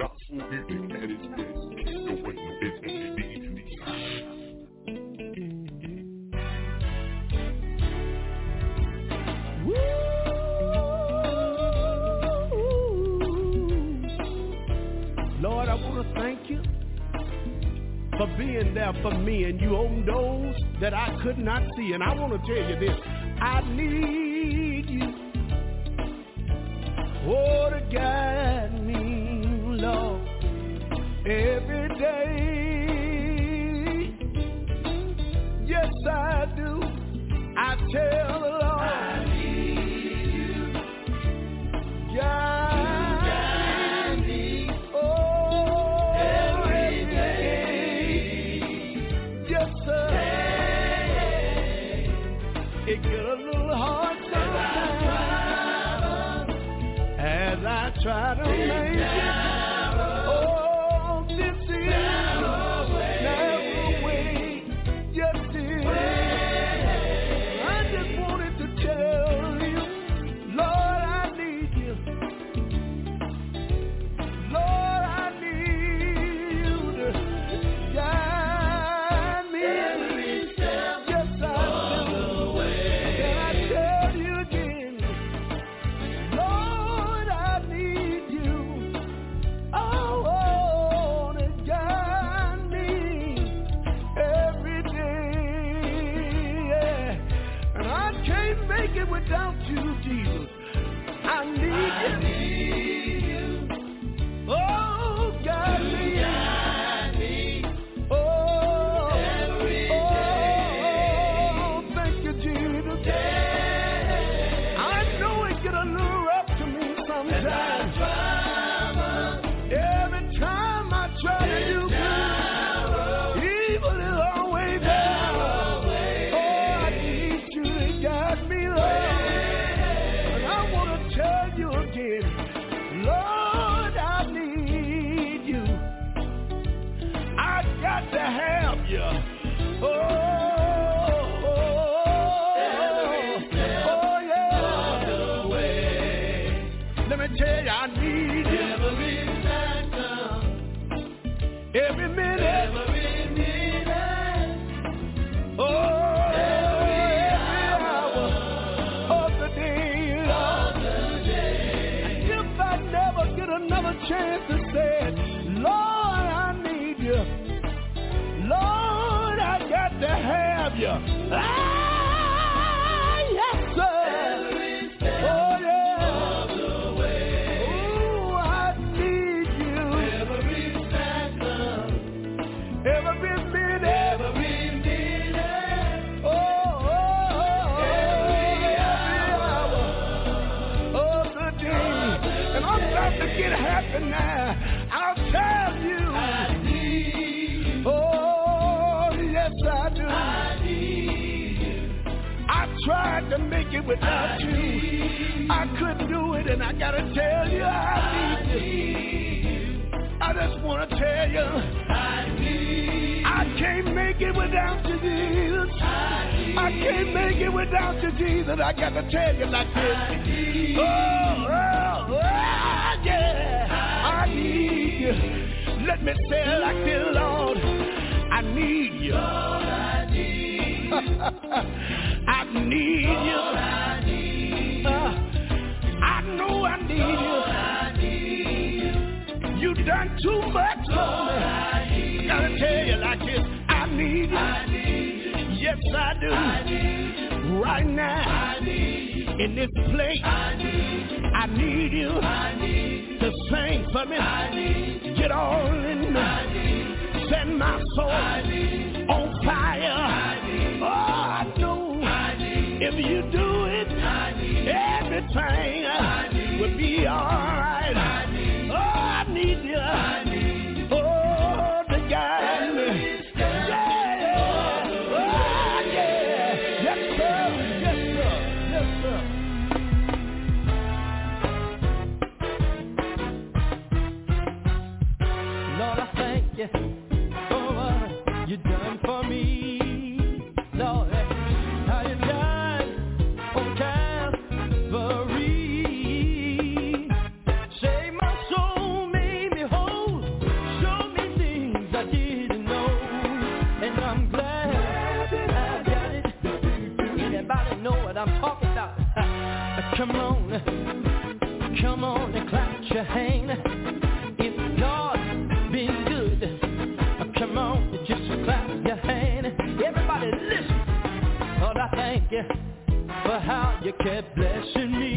Gospel music at its best. Can't go away no business. Need. Lord, I want to thank you for being there for me and you open doors that I could not see. And I want to tell you this. I need you. Oh, to guide tell without you. I couldn't do it, and I gotta tell you, I need you. I just wanna tell you, I need I can't make it without you, Jesus. I can't make it without you, Jesus. I gotta tell you like this. Oh, oh, oh, yeah. I need you. Let me say it like this, Lord. I need you. I done too much for me. Gotta tell you like this. I need you. Yes, I do. Right now. In this place. I need you. To sing for me. Get all in me. Set my soul on fire. Oh, I know if you do it, everything will be alright. Oh, just clap your hand. Everybody listen. Lord, I thank you for how you kept blessing me.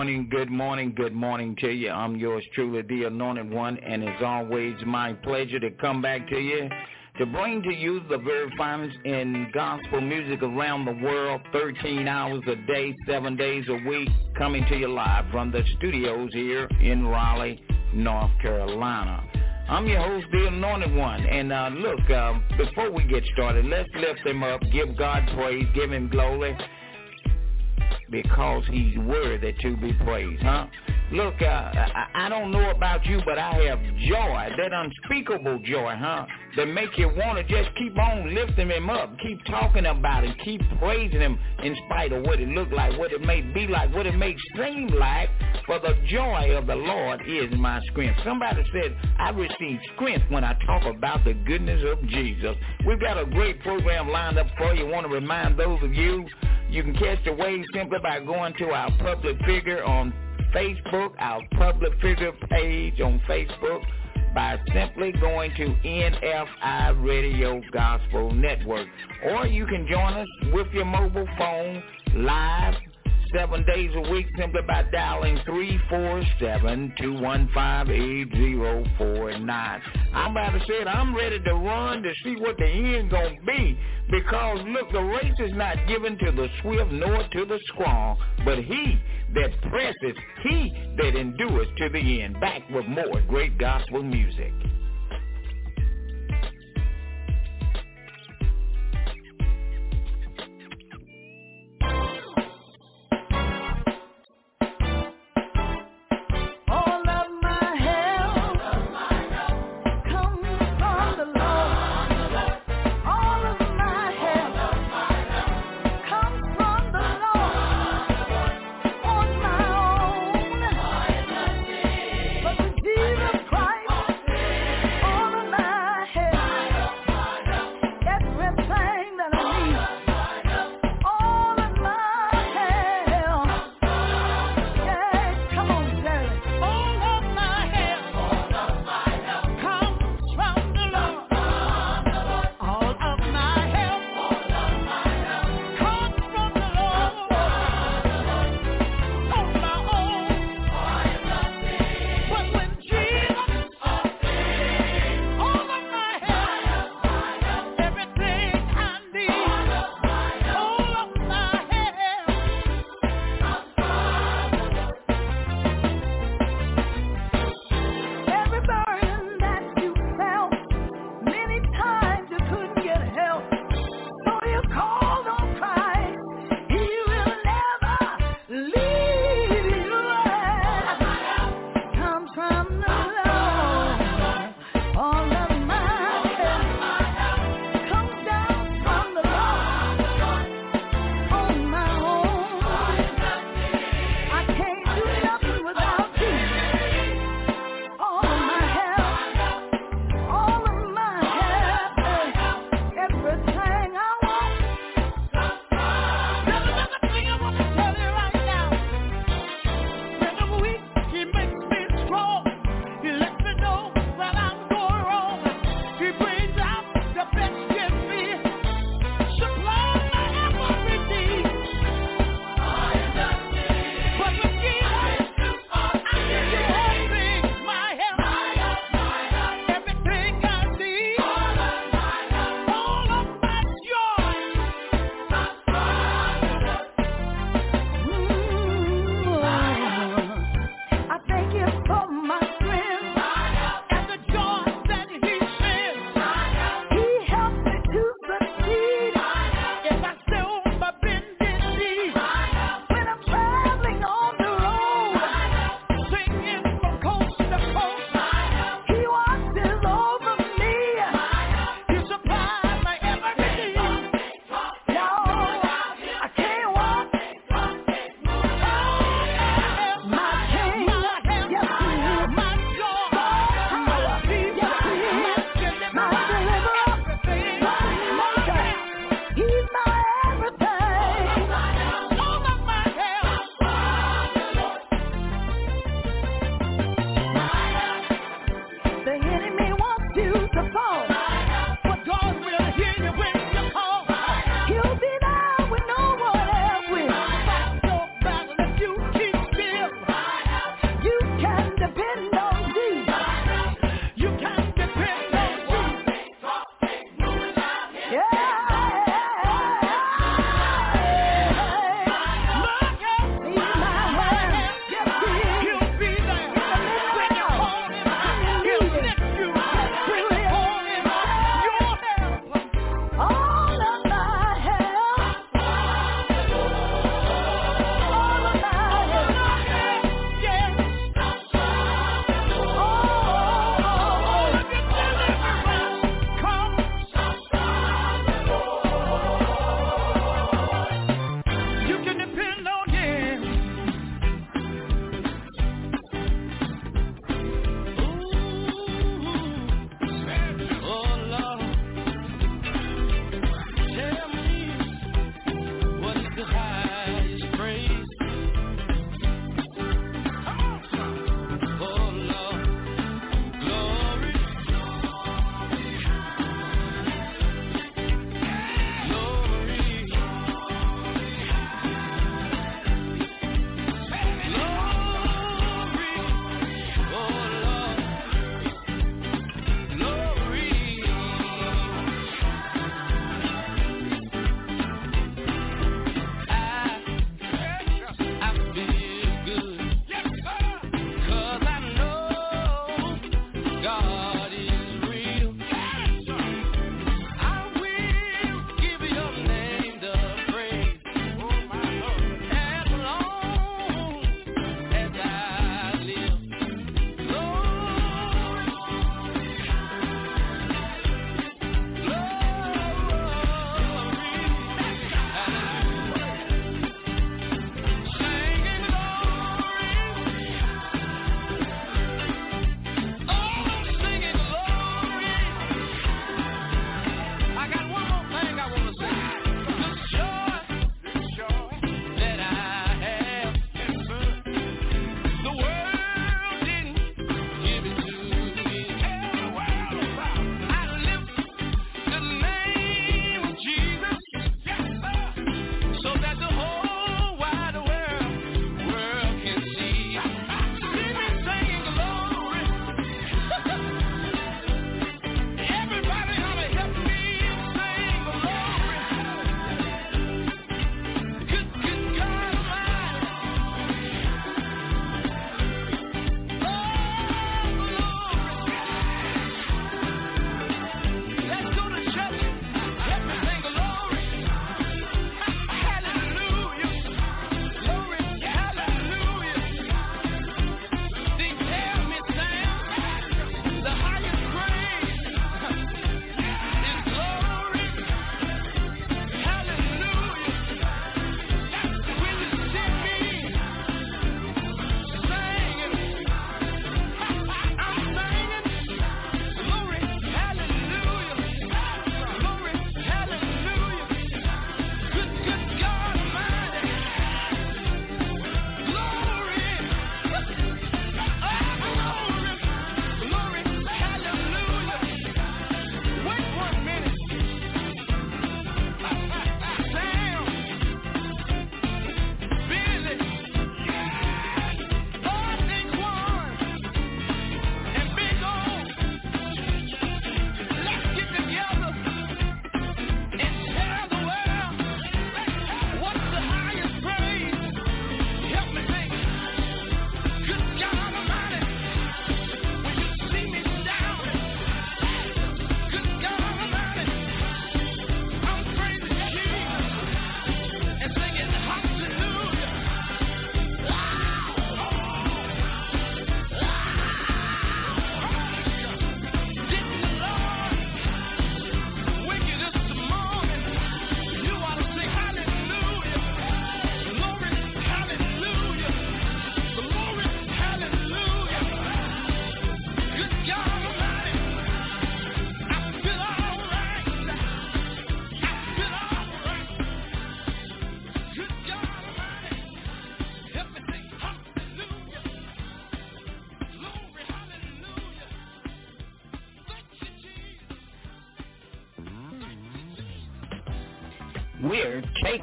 Morning, good morning, good morning to you. I'm yours truly, the anointed one, and it's always my pleasure to come back to you to bring to you the very finest in gospel music around the world, 13 hours a day, 7 days a week, coming to you live from the studios here in Raleigh, North Carolina. I'm your host, the Anointed One. And uh, look, uh, before we get started, let's lift him up, give God praise, give him glory because he's worthy to be praised, huh? Look, uh, I, I don't know about you, but I have joy, that unspeakable joy, huh? That make you want to just keep on lifting him up, keep talking about him, keep praising him in spite of what it look like, what it may be like, what it may seem like. For the joy of the Lord is my strength. Somebody said, I receive strength when I talk about the goodness of Jesus. We've got a great program lined up for you. want to remind those of you, you can catch the wave simply by going to our public figure on Facebook, our public figure page on Facebook by simply going to NFI Radio Gospel Network. Or you can join us with your mobile phone live seven days a week simply by dialing 347-215-8049. I'm about to say it, I'm ready to run to see what the end gonna be because look, the race is not given to the swift nor to the strong, but he that presses, he that endures to the end. Back with more great gospel music.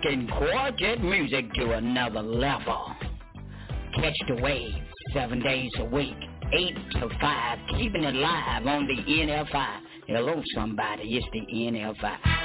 Taking quartet music to another level. Catch the wave seven days a week, eight to five, keeping it live on the NFI. Hello, somebody. It's the NFI.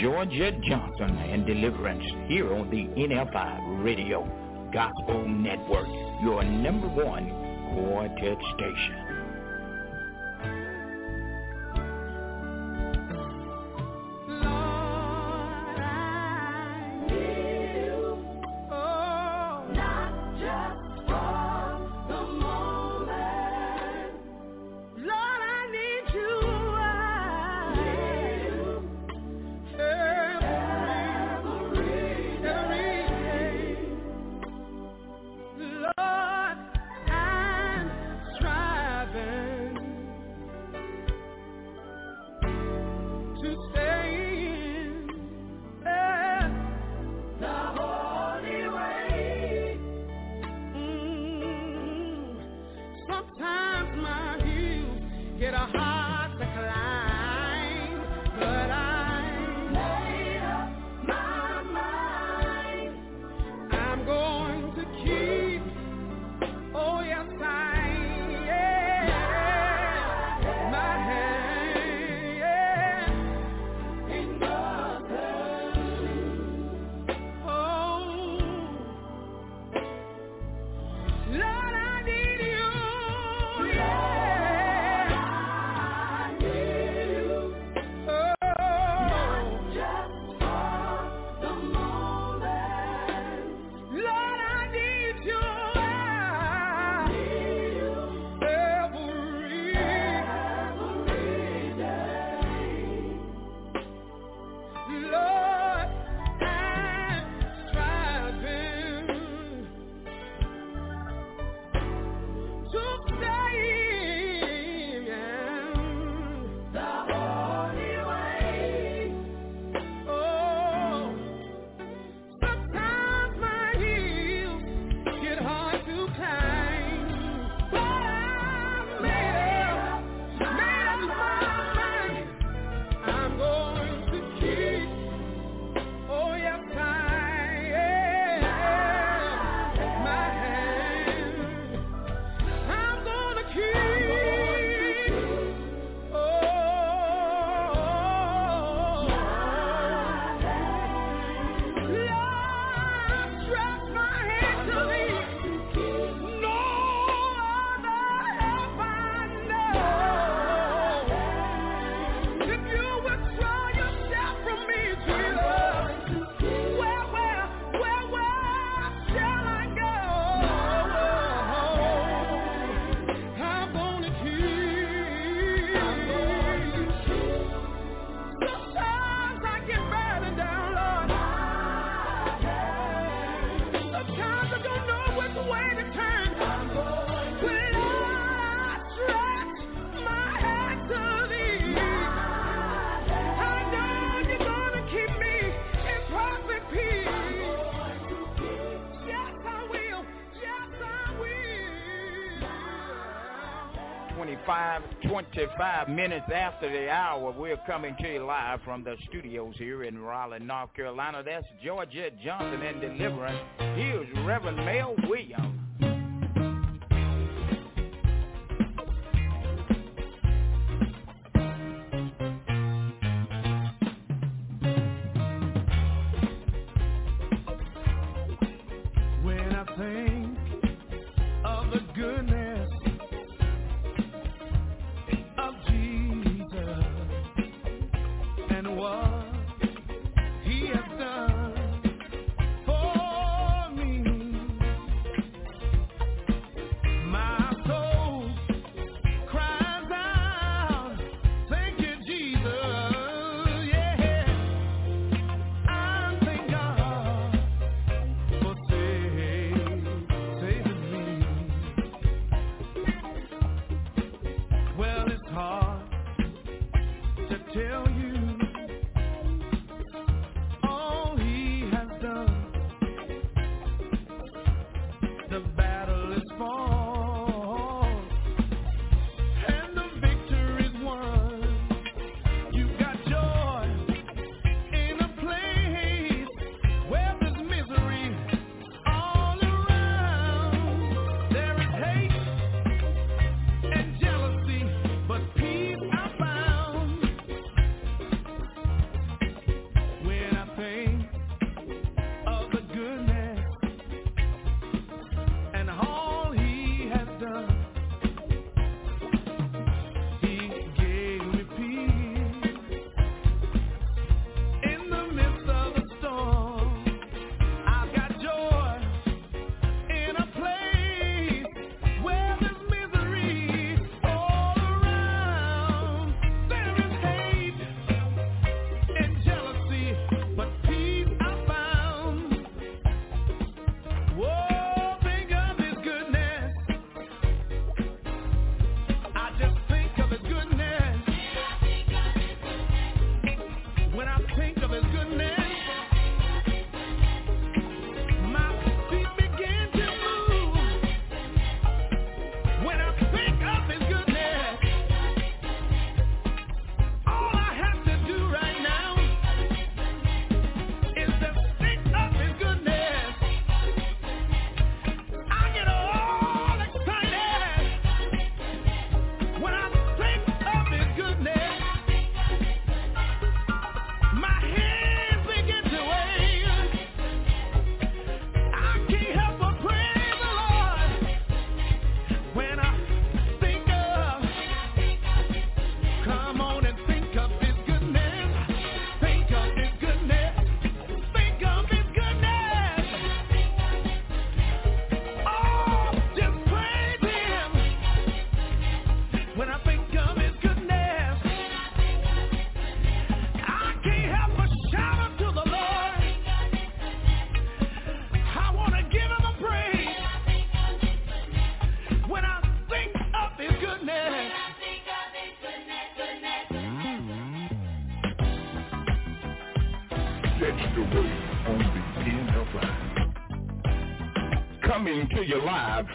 Georgia Johnson and Deliverance here on the NFI Radio Gospel Network, your number one quartet station. 25, 25 minutes after the hour. We're coming to you live from the studios here in Raleigh, North Carolina. That's Georgette Johnson and Deliverance. Here's Reverend Mel Williams.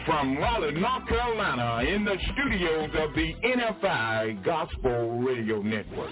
From Raleigh, North Carolina, in the studios of the NFI Gospel Radio Network.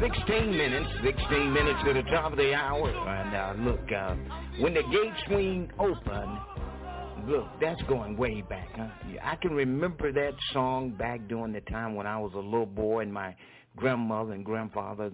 16 minutes, 16 minutes to the top of the hour. And uh, look, uh, when the gates swing open, look, that's going way back. Huh? I can remember that song back during the time when I was a little boy and my grandmother and grandfather,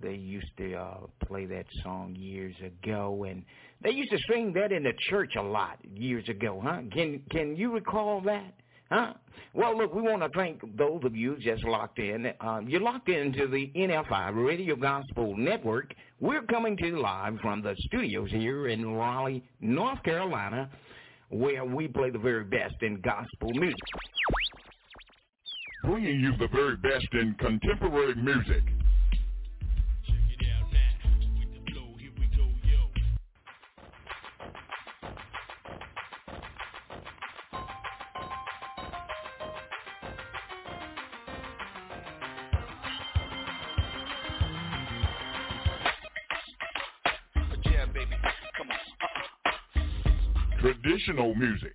they used to uh, play that song years ago. And they used to sing that in the church a lot years ago, huh? Can, can you recall that? Huh? Well, look, we want to thank those of you just locked in. Uh, you're locked into the NFI Radio Gospel Network. We're coming to you live from the studios here in Raleigh, North Carolina, where we play the very best in gospel music. Bringing you the very best in contemporary music. Traditional music.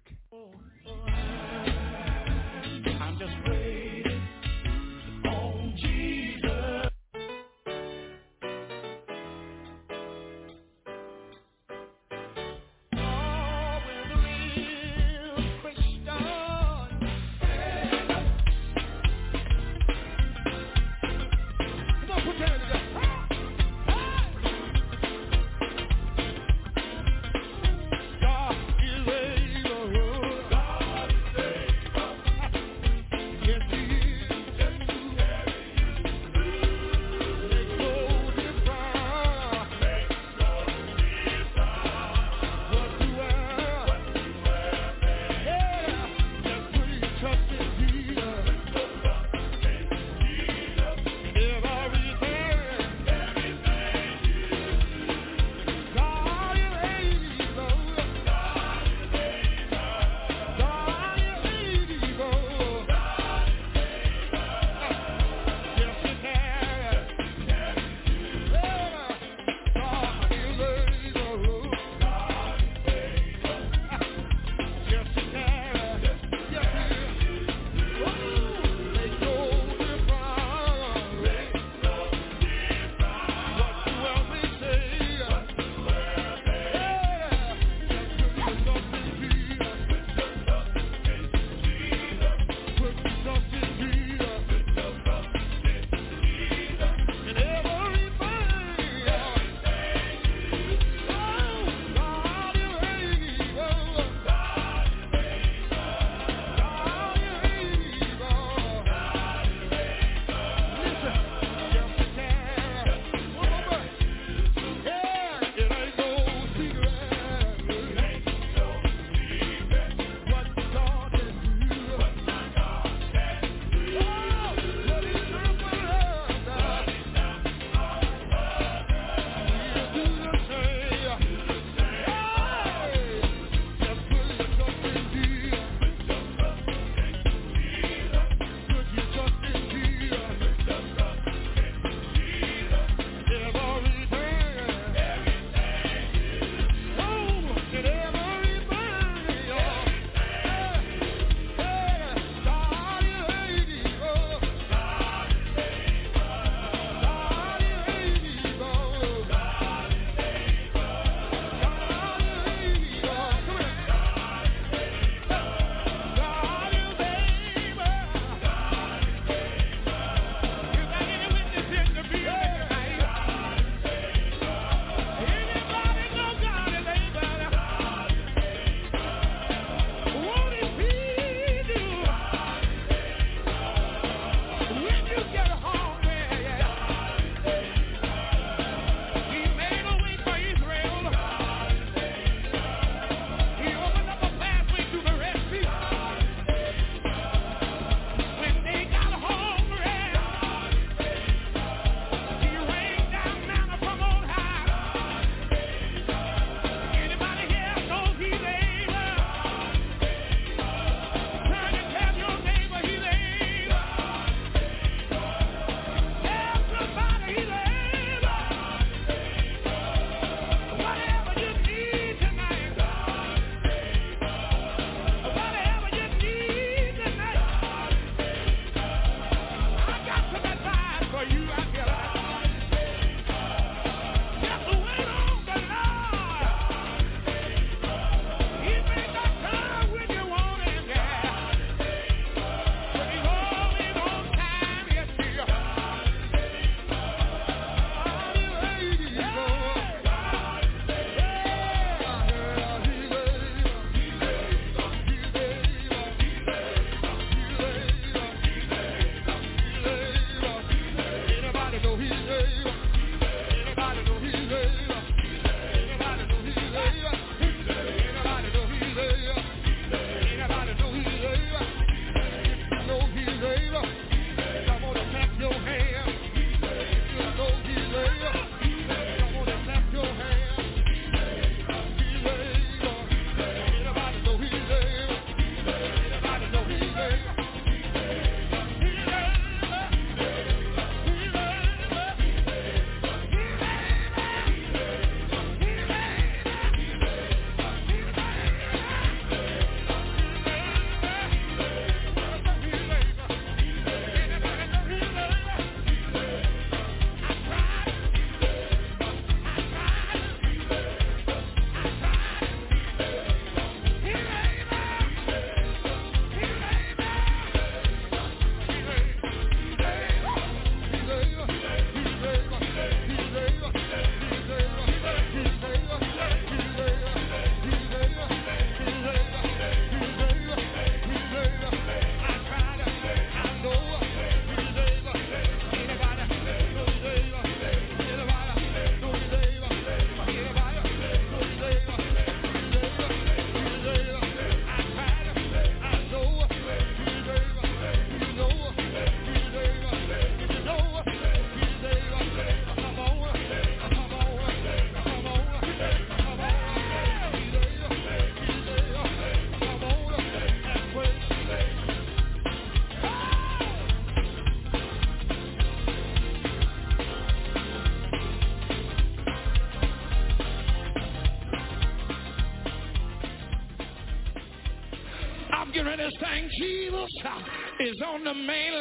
Uh, is on the main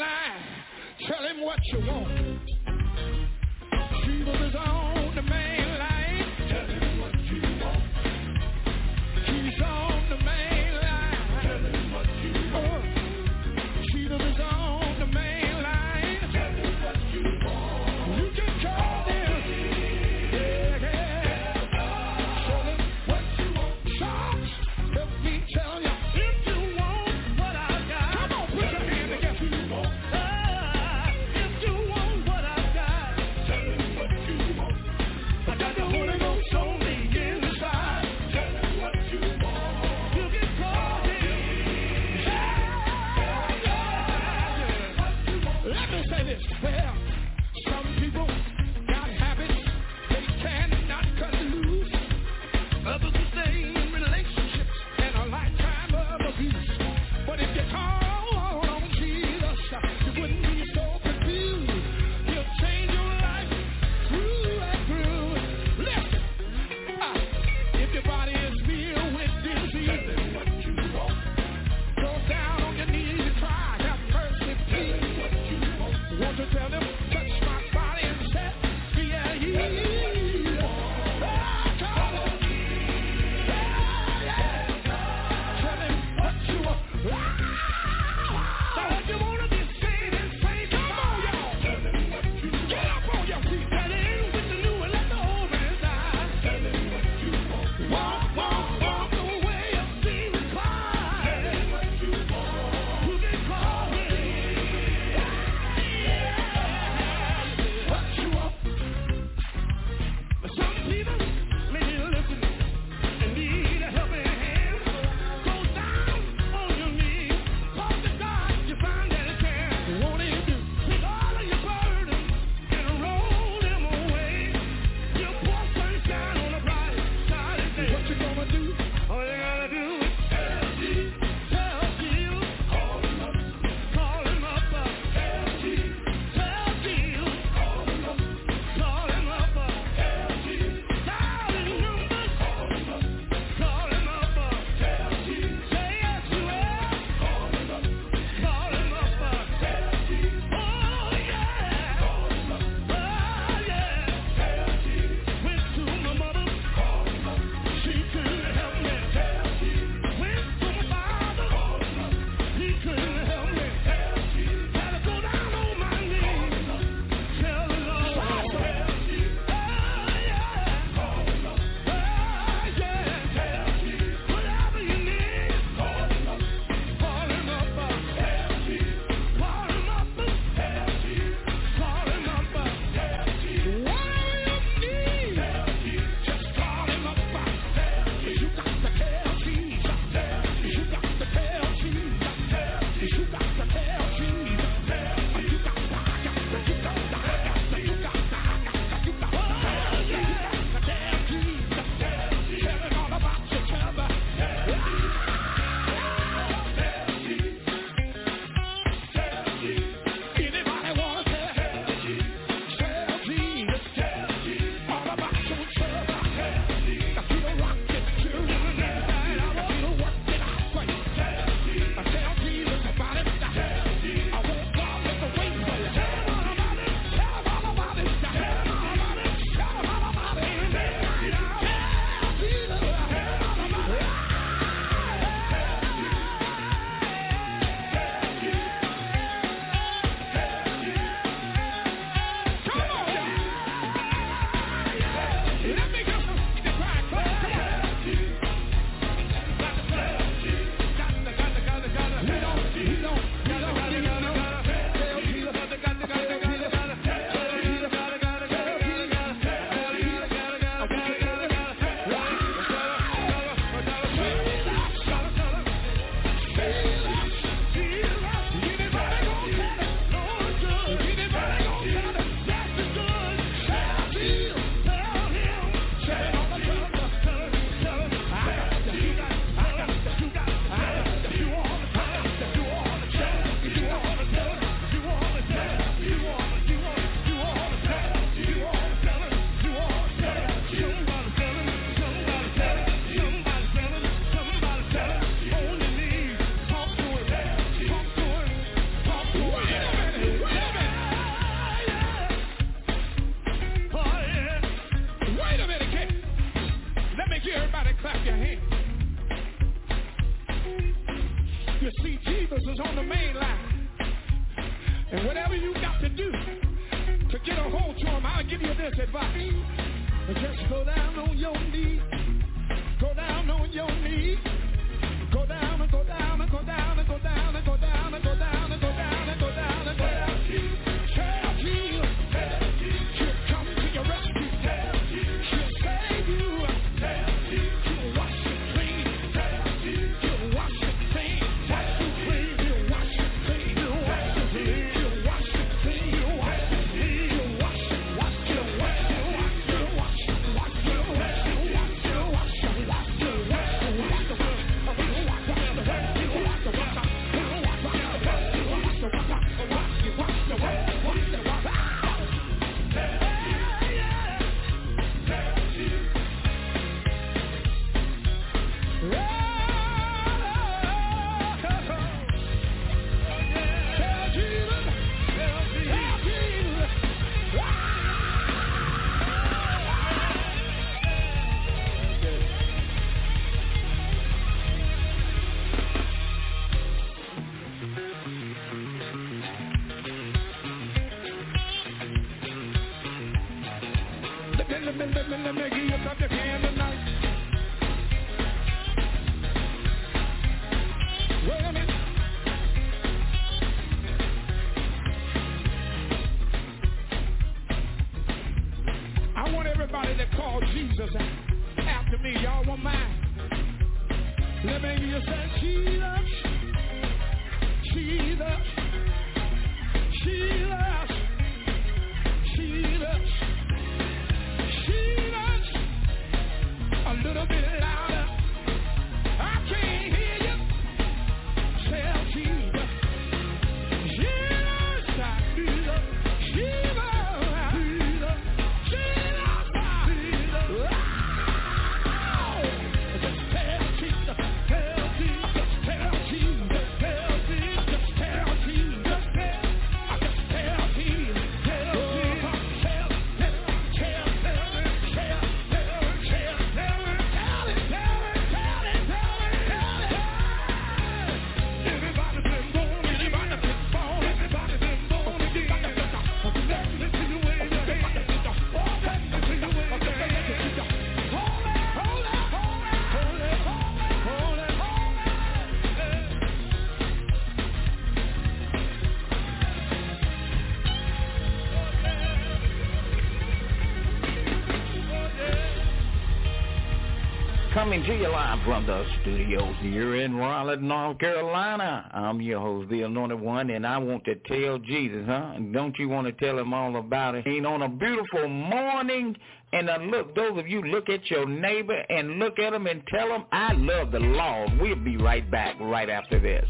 Coming to you live from the studios here in Raleigh, North Carolina. I'm your host, the Anointed One, and I want to tell Jesus, huh? Don't you want to tell him all about it? Ain't on a beautiful morning, and uh, look, those of you look at your neighbor and look at him and tell him, I love the Lord. We'll be right back right after this.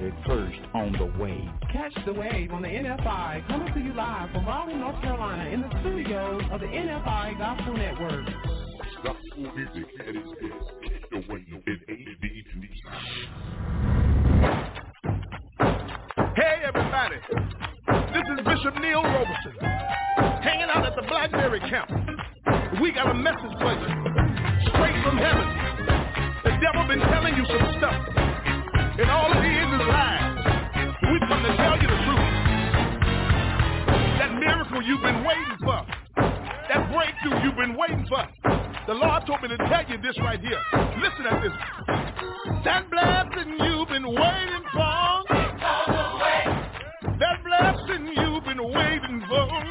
You caught it first on the way. Catch the wave on the NFI coming to you live from Raleigh, North Carolina in the studios of the NFI Gospel Network. Gospel music at its best. The way it ain't be to Hey, everybody. This is Bishop Neil Roberson, hanging out at the Blackberry Camp. We got a message for you, straight from heaven. The devil been telling you some stuff, and all it is is lies. We come to tell you the truth. That miracle you've been waiting for, that breakthrough you've been waiting for. The Lord told me to tell you this right here. Listen at this. That blessing you've been waiting for. That blessing you've been waiting for.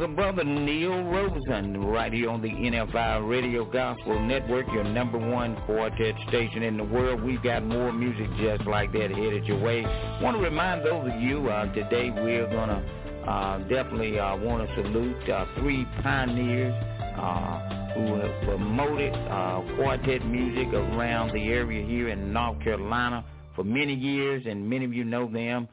The of Brother Neil Rosen right here on the NFI Radio Gospel Network, your number one quartet station in the world. We've got more music just like that headed your way. want to remind those of you uh, today we're going to uh, definitely uh, want to salute uh, three pioneers uh, who have promoted uh, quartet music around the area here in North Carolina for many years, and many of you know them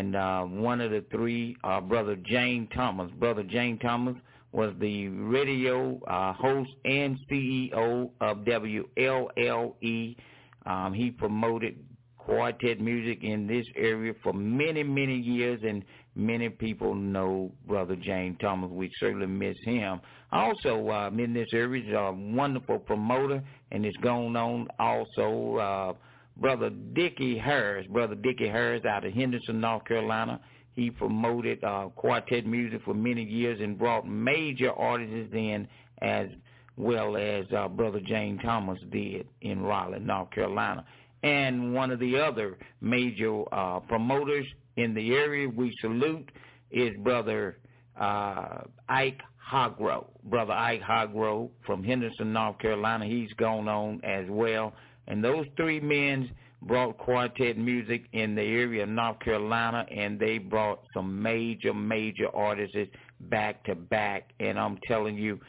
and uh, one of the three, uh, Brother Jane Thomas. Brother Jane Thomas was the radio uh, host and CEO of WLLE. Um, he promoted quartet music in this area for many, many years, and many people know Brother Jane Thomas. We certainly miss him. Also, uh, in this area, is a wonderful promoter, and it's going on also. Uh, Brother Dickie Harris, Brother Dickie Harris out of Henderson, North Carolina. He promoted uh, quartet music for many years and brought major artists in as well as uh, Brother Jane Thomas did in Raleigh, North Carolina. And one of the other major uh, promoters in the area we salute is Brother uh, Ike Hogro. Brother Ike Hogro from Henderson, North Carolina. He's gone on as well. And those three men brought quartet music in the area of North Carolina, and they brought some major, major artists back to back. And I'm telling you,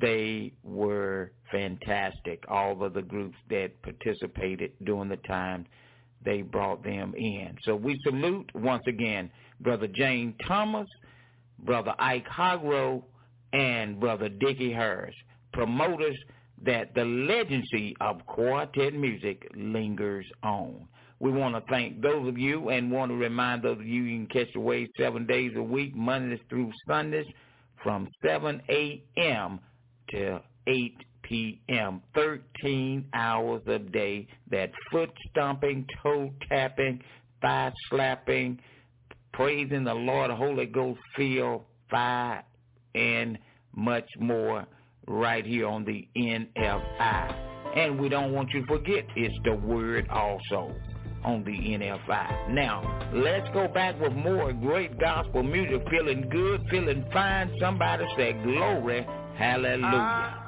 they were fantastic. All of the groups that participated during the time, they brought them in. So we salute once again Brother Jane Thomas, Brother Ike Hogrow, and Brother Dickie Hurst, promoters that the legacy of quartet music lingers on. We want to thank those of you and want to remind those of you you can catch the wave seven days a week, Mondays through Sundays, from 7 a.m. to 8 p.m., 13 hours a day. That foot stomping, toe tapping, thigh slapping, praising the Lord, Holy Ghost feel, fire, and much more right here on the NFI. And we don't want you to forget, it's the word also on the NFI. Now, let's go back with more great gospel music, feeling good, feeling fine. Somebody say glory, hallelujah.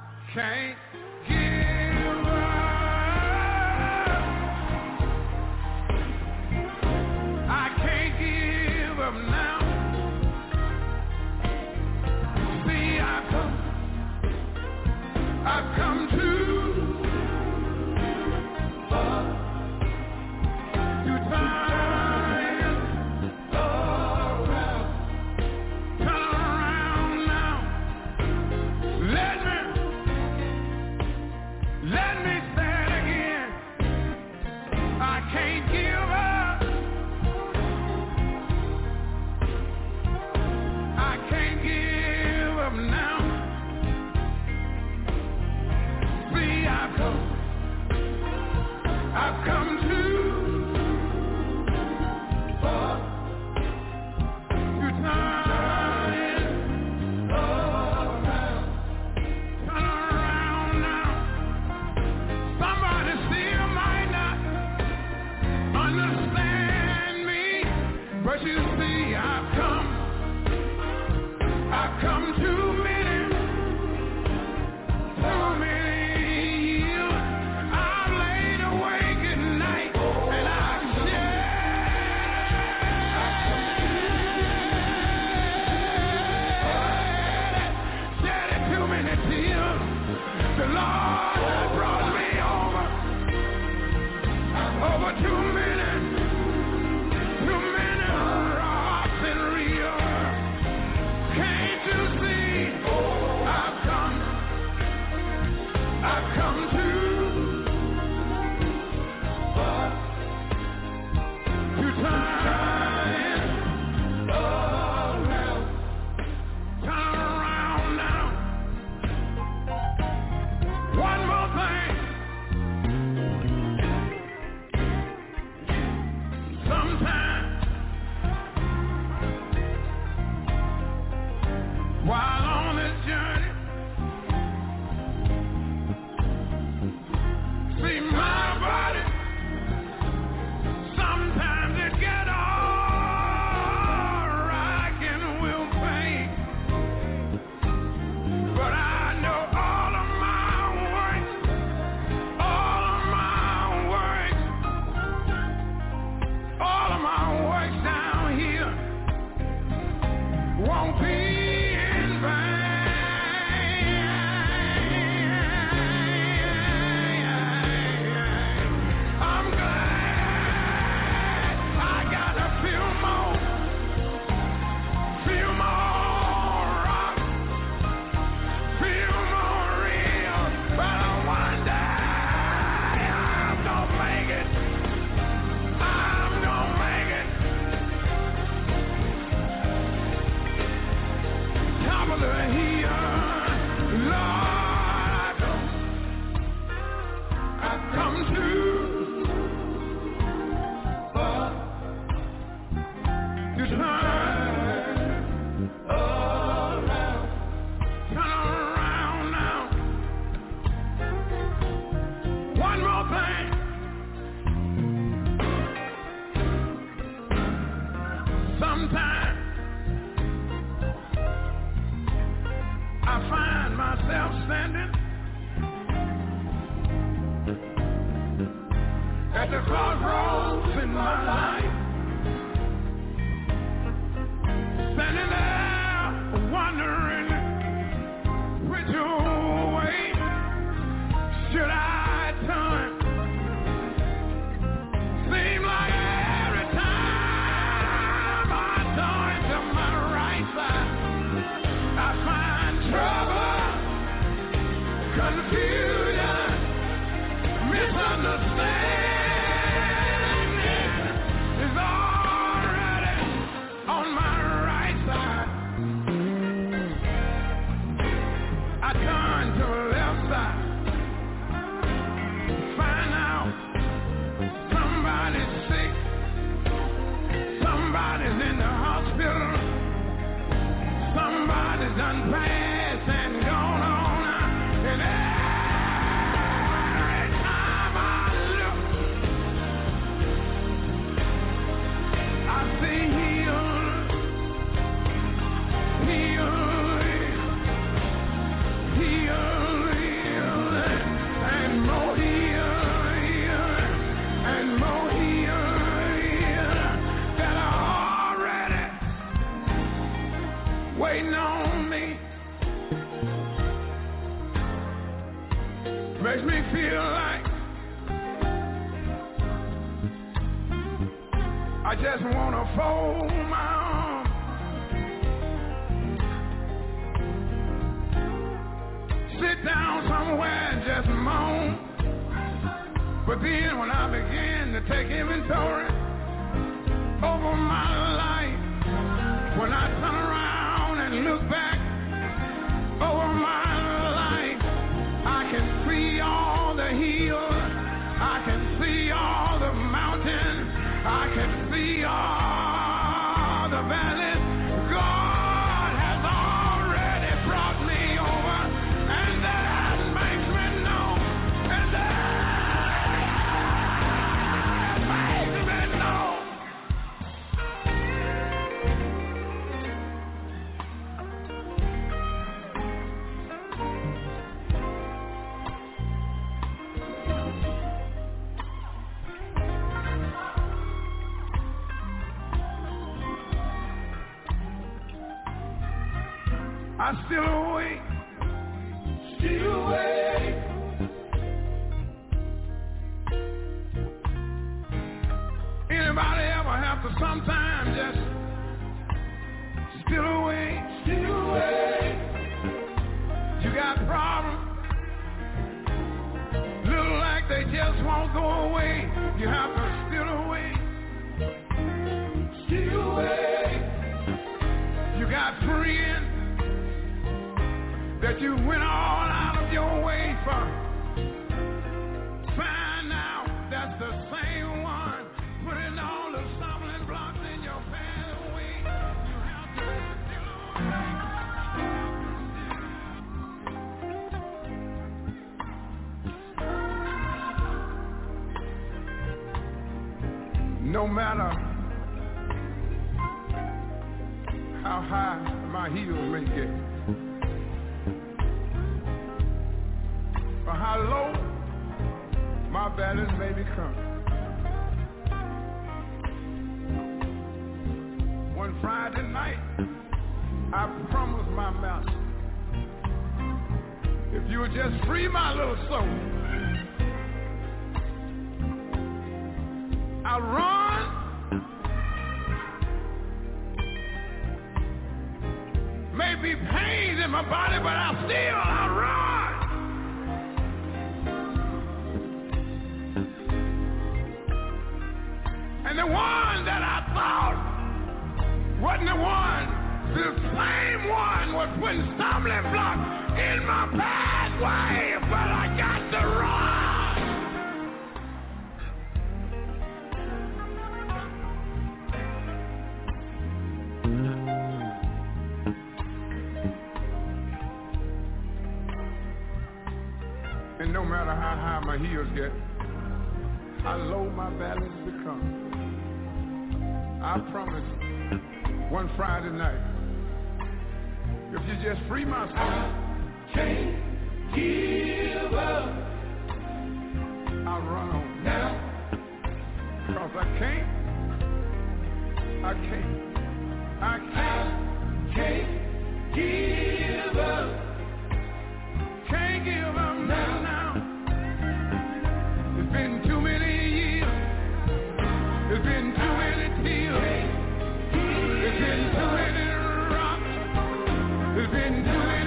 my heels get. I low my balance become. I promise one Friday night, if you just free my soul. been doing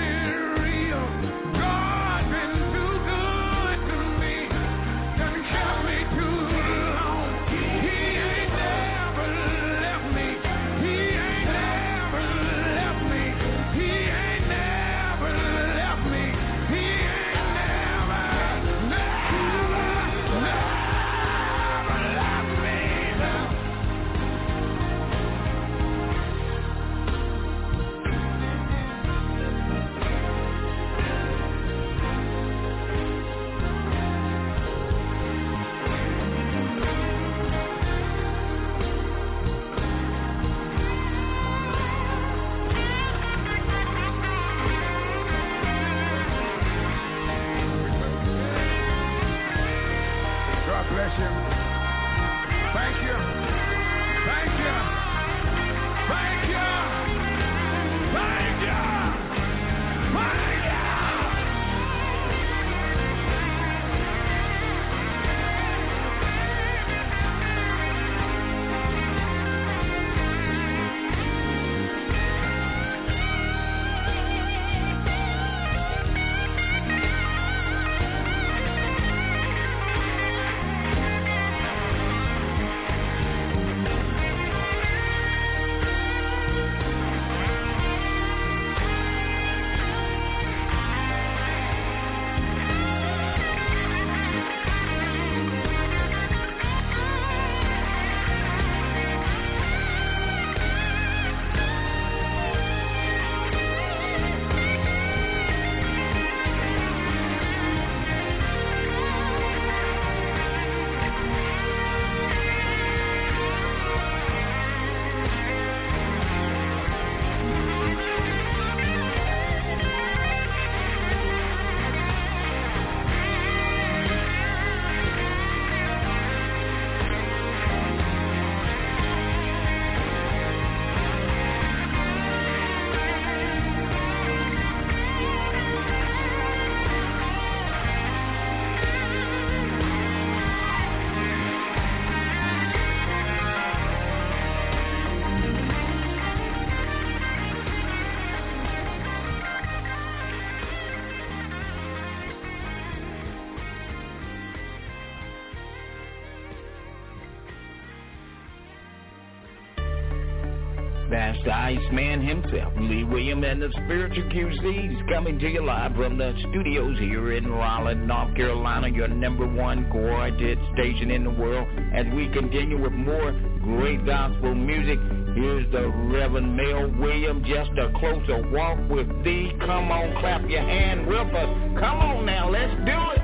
Iceman himself, Lee William and the Spiritual QCs coming to you live from the studios here in Raleigh, North Carolina, your number one quartet station in the world. As we continue with more great gospel music, here's the Reverend Mel William, just a closer walk with thee. Come on, clap your hand with us. Come on now, let's do it.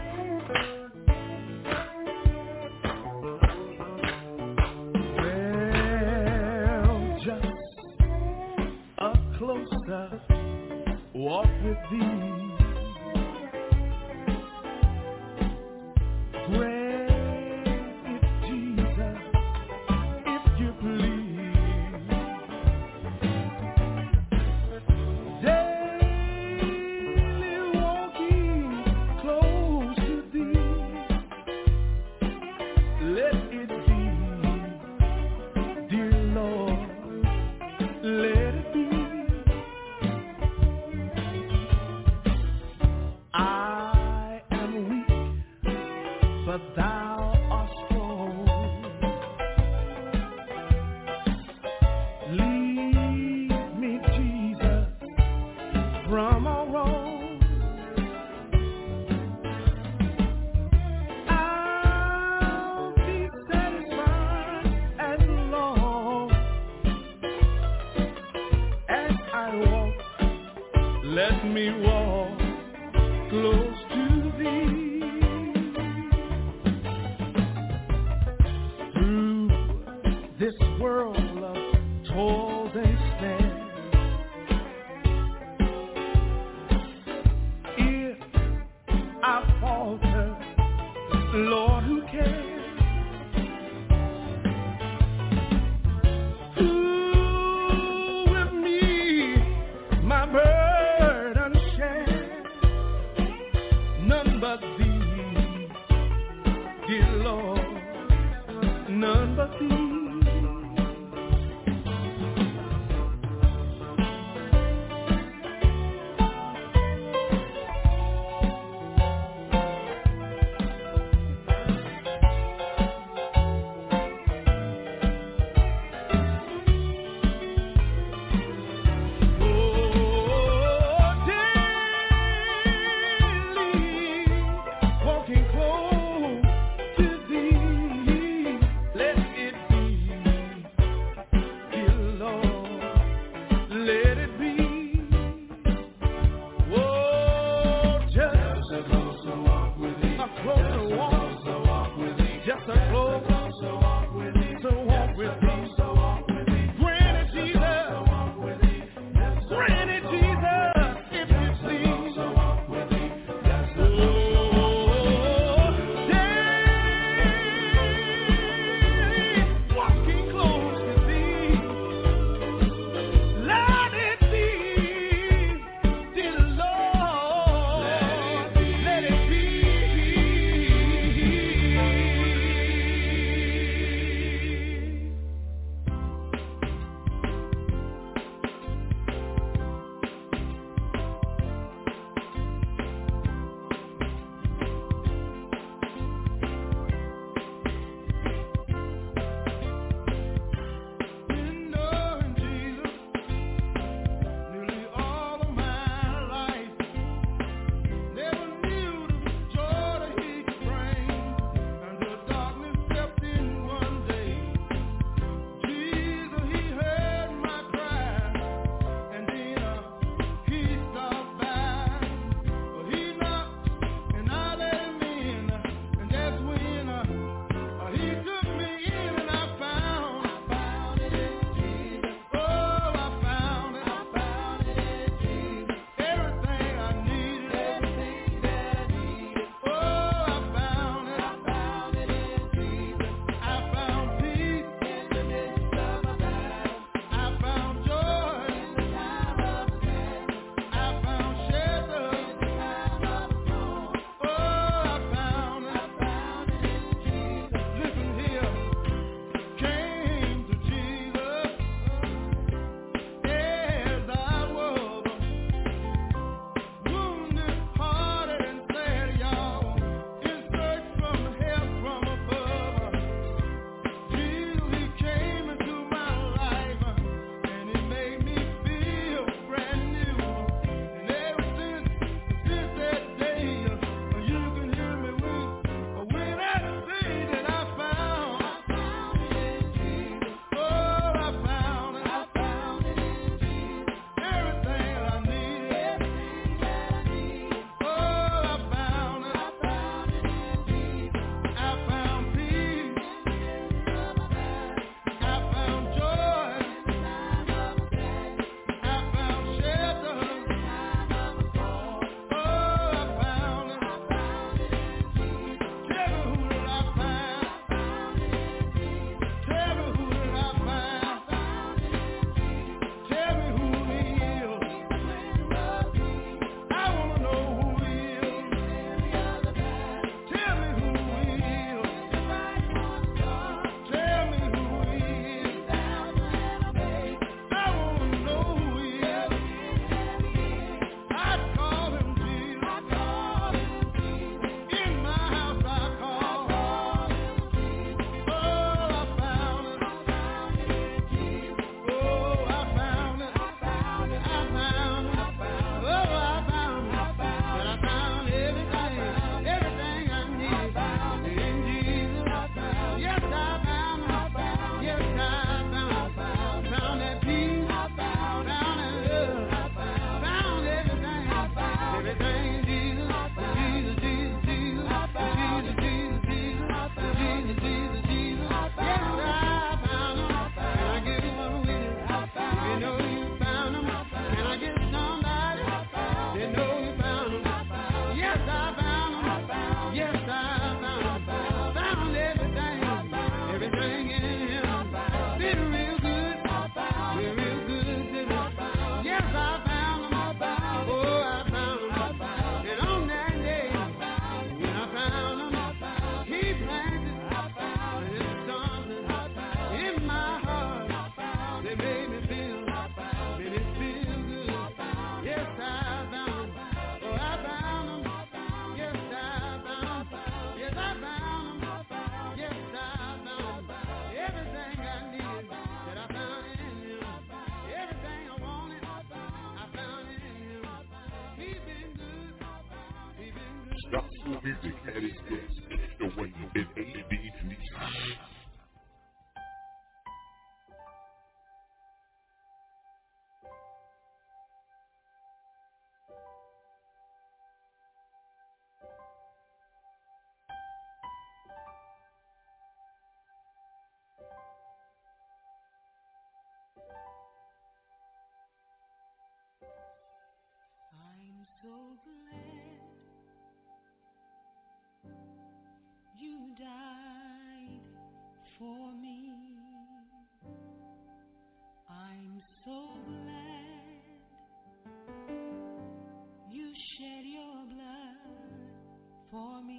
for me.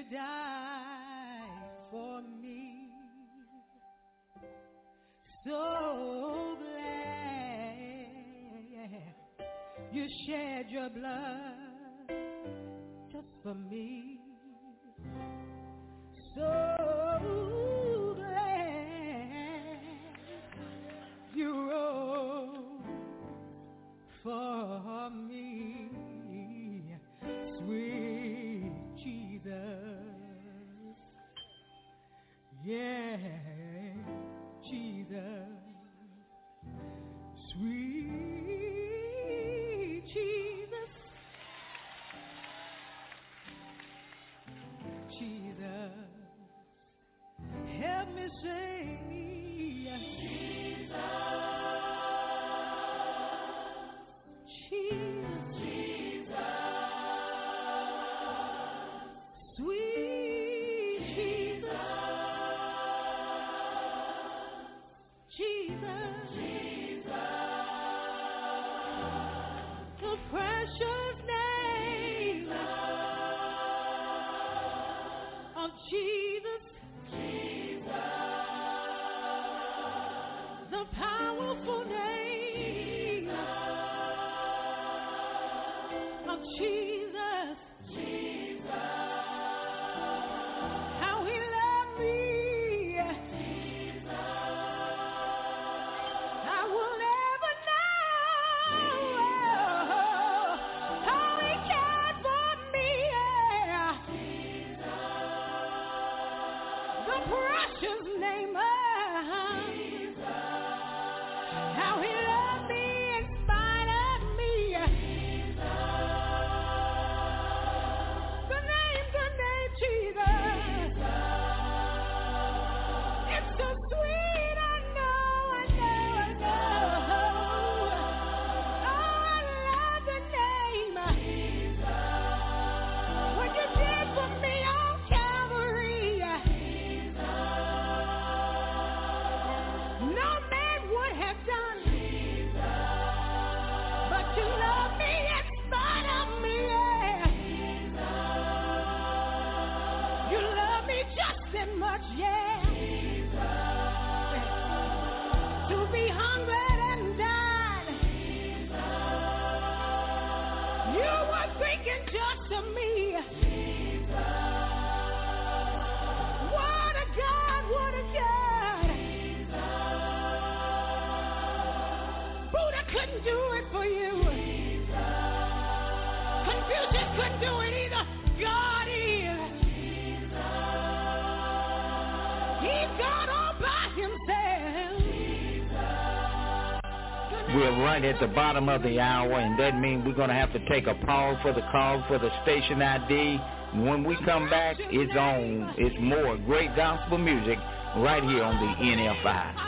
you died for me. So glad you shed your blood. right at the bottom of the hour, and that means we're going to have to take a pause for the call for the station ID. When we come back, it's on. It's more great gospel music right here on the NFI.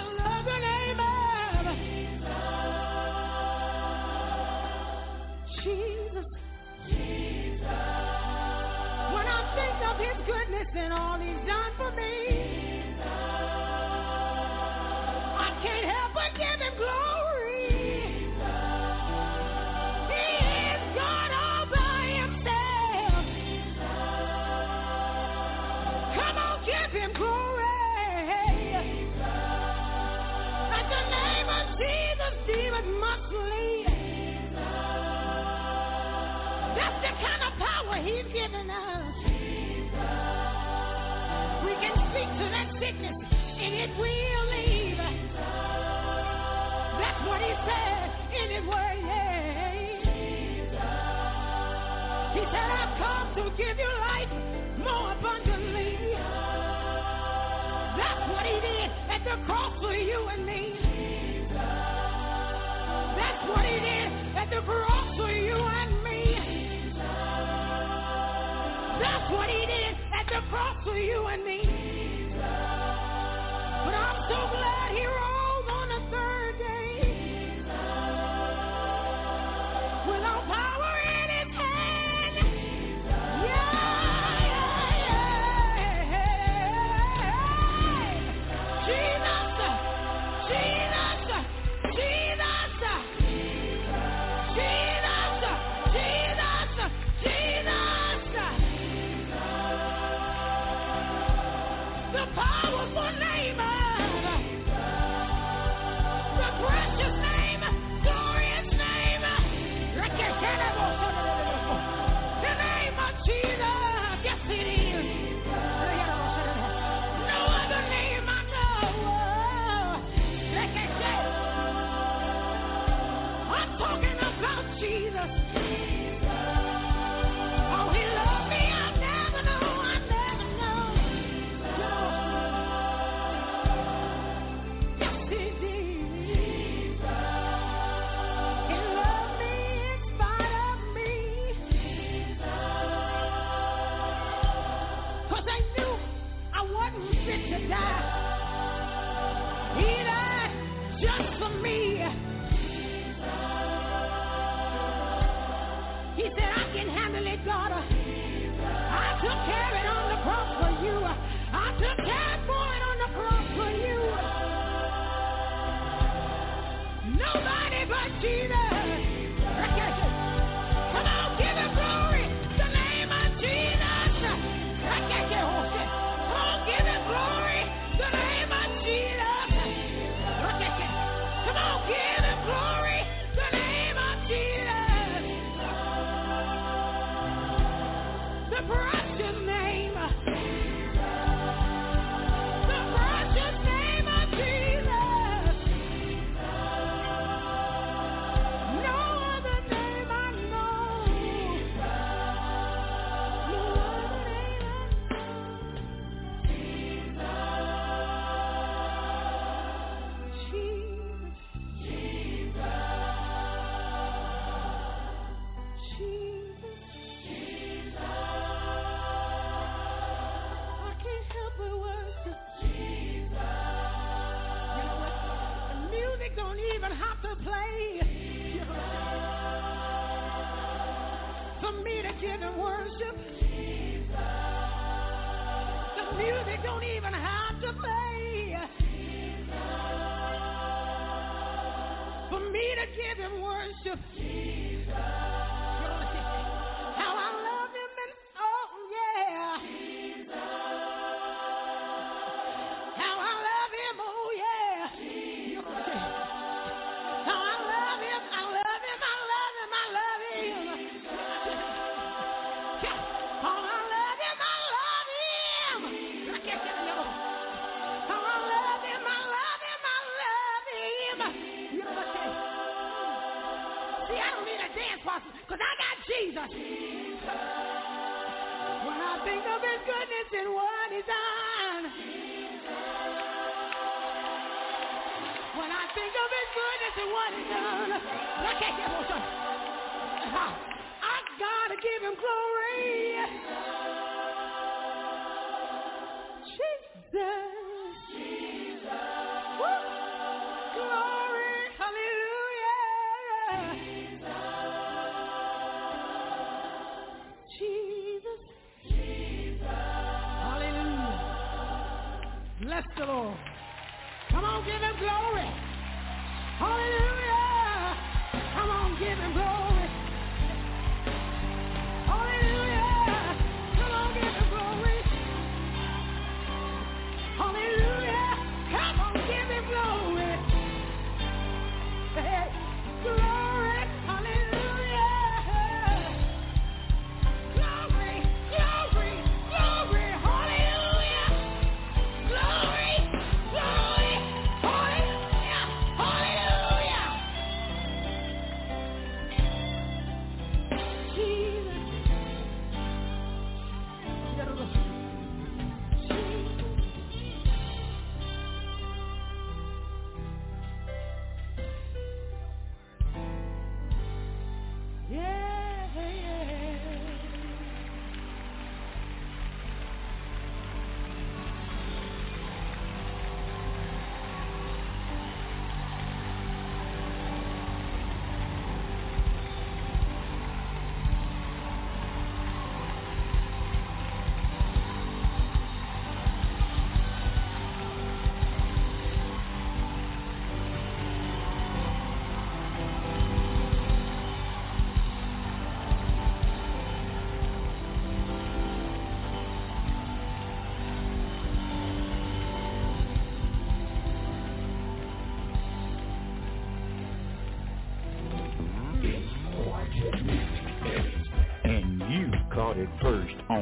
I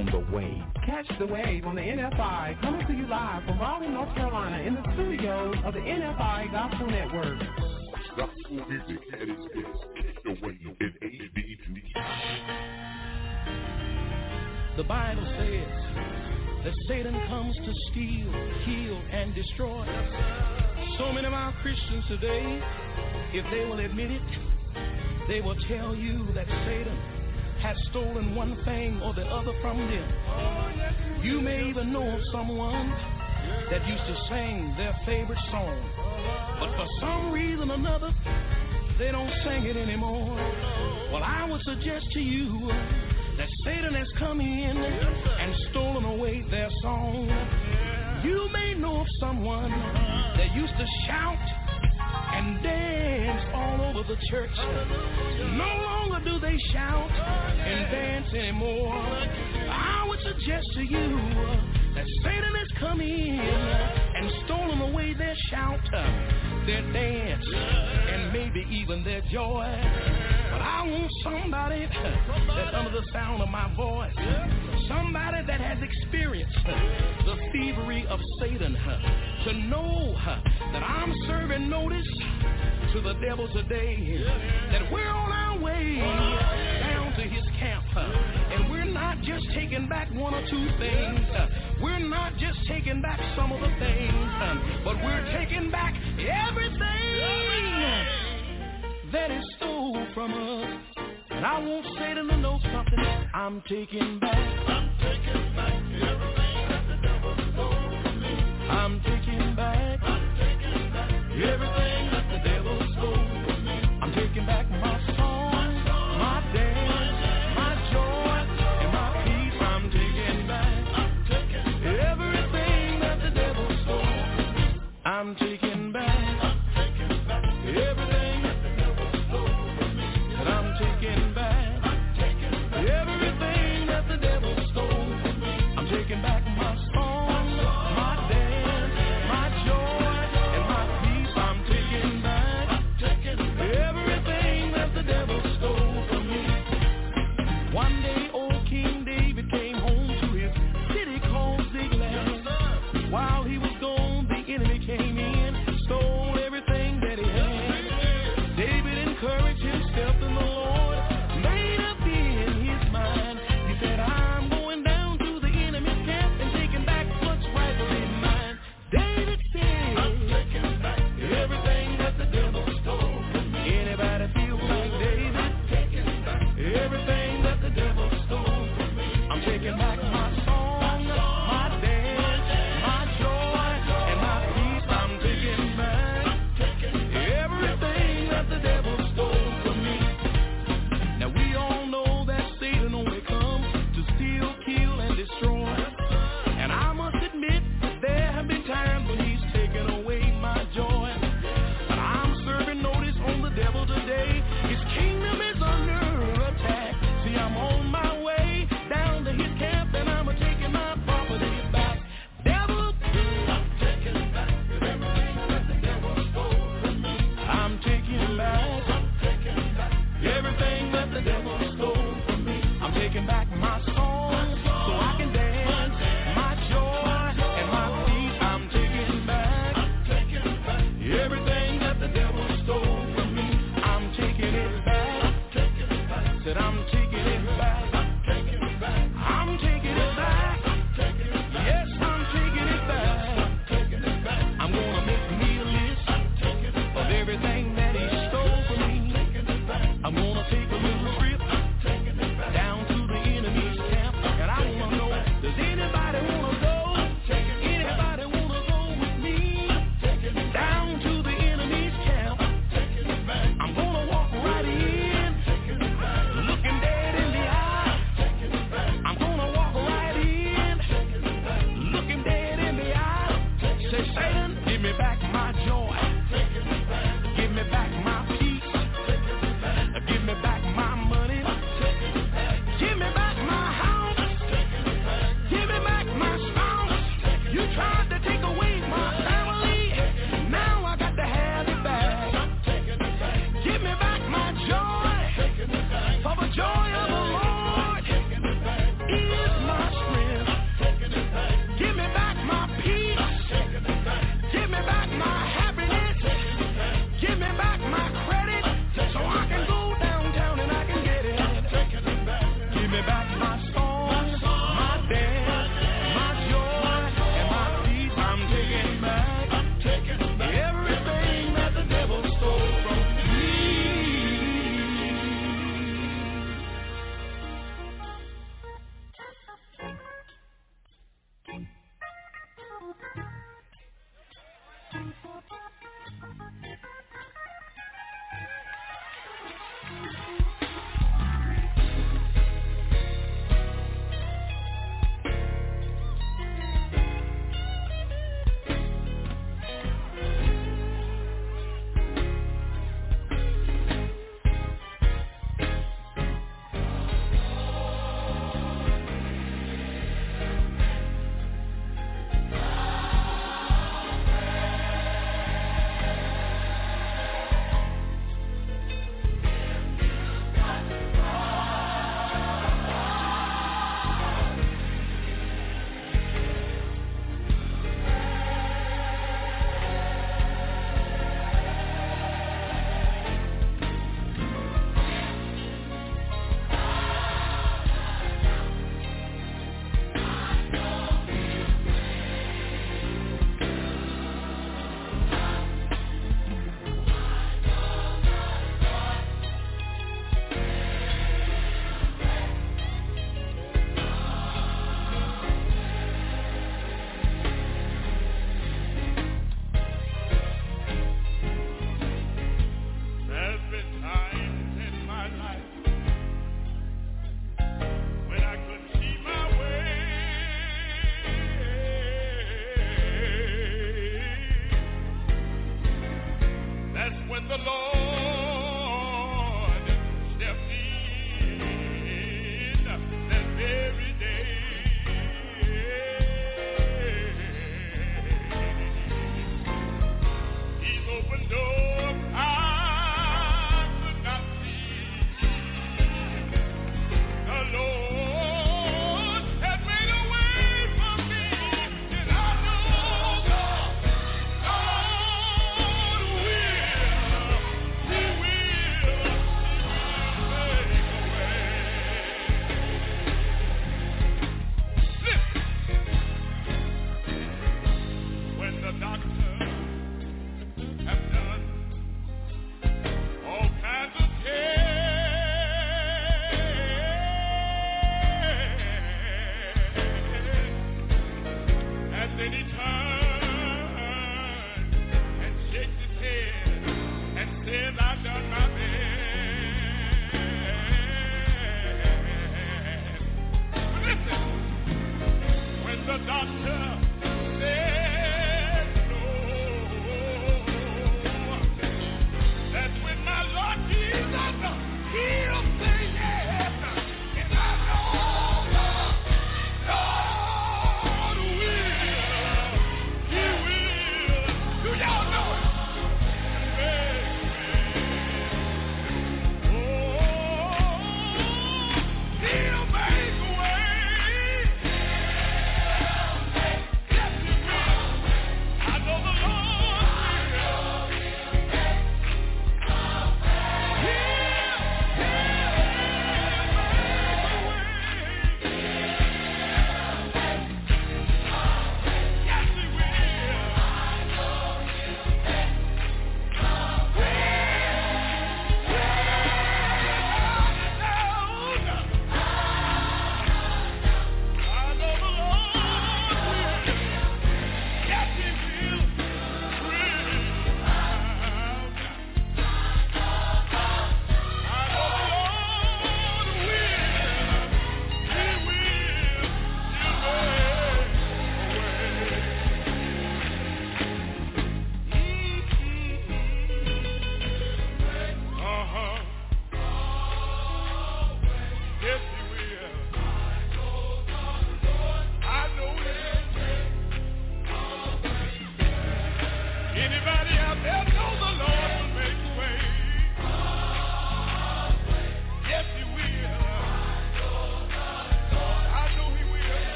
on the wave. Catch the wave on the NFI coming to you live from Raleigh, North Carolina in the studios of the NFI Gospel Network. Gospel music at its best. Kick the window in ABD. The Bible says that Satan comes to steal, kill, and destroy. So many of our Christians today, if they will admit it, they will tell you that Satan has stolen one thing or the other from them. You may even know of someone that used to sing their favorite song, but for some reason or another, they don't sing it anymore. Well, I would suggest to you that Satan has come in and stolen away their song. You may know of someone that used to shout and dance all over the church. No longer do they shout and dance anymore. I would suggest to you that Satan has come in and stolen away their shout, their dance, and maybe even their joy. I want somebody that's under the sound of my voice, somebody that has experienced the thievery of Satan, to know that I'm serving notice to the devil today that we're on our way down to his camp. And we're not just taking back one or two things. We're not just taking back some of the things, but we're taking back everything that is stole from us. And I want Satan to know something. I'm taking back. I'm taking back everything that the devil stole from me. I'm taking back. I'm taking back everything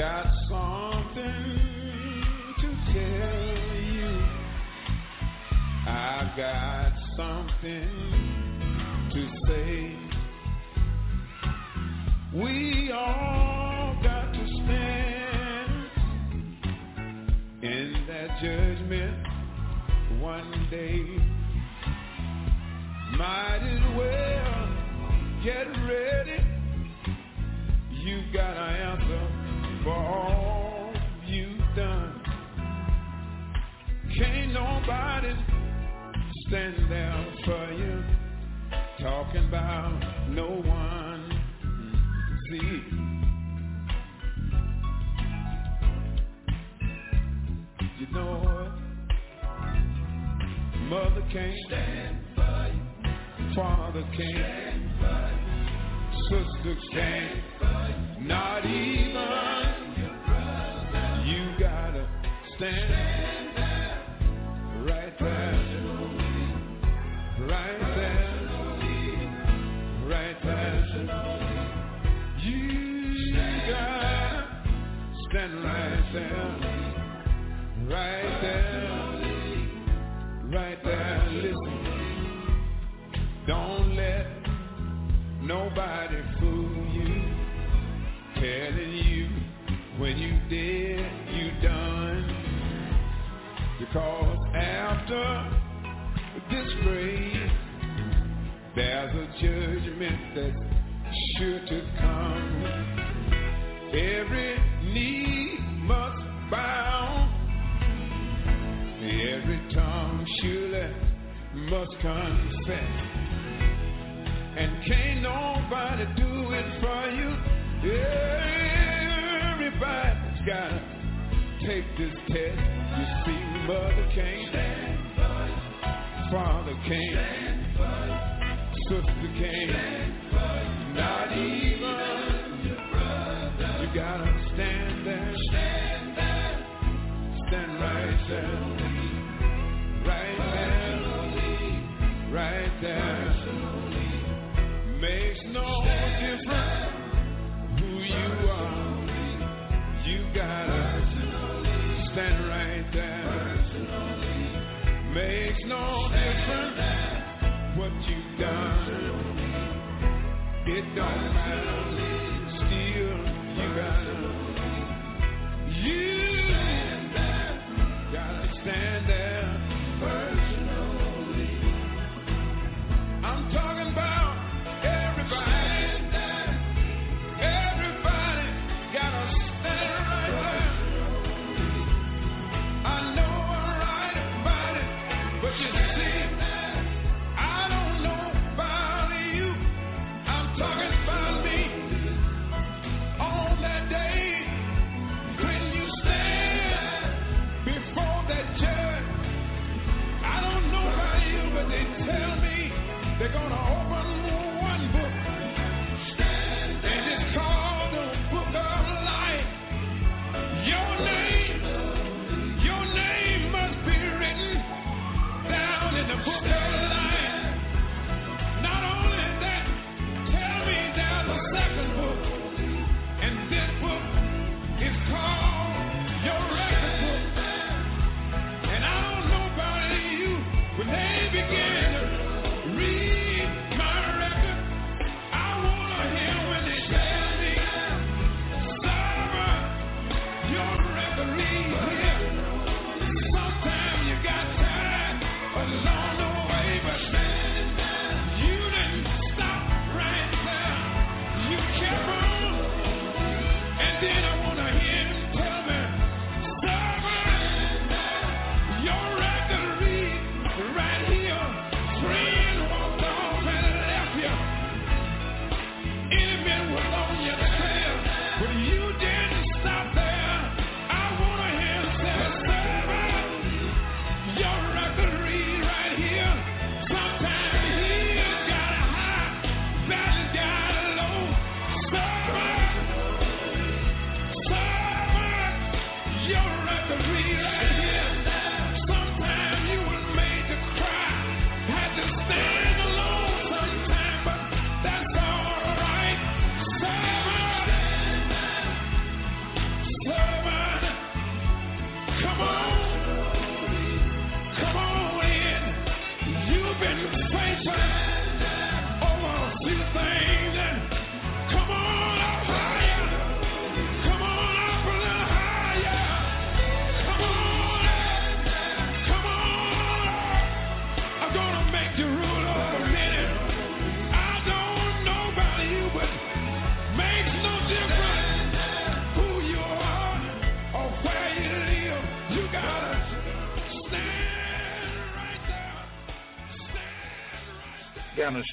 got something to tell you. I got something to say. We all got to stand in that judgment one day. Might as well get ready. You've got an answer for all you've done. Can't nobody stand there for you talking about no one. See, you know what? Mother can't stand by you. Father can't stand. Sister can't not even Because after this grave, there's a judgment that's sure to come. Every knee must bow, every tongue surely must confess. And can't nobody do it for you. Everybody's gotta take this test. You see, mother can't, father can't, sister can't, not even you gotta done.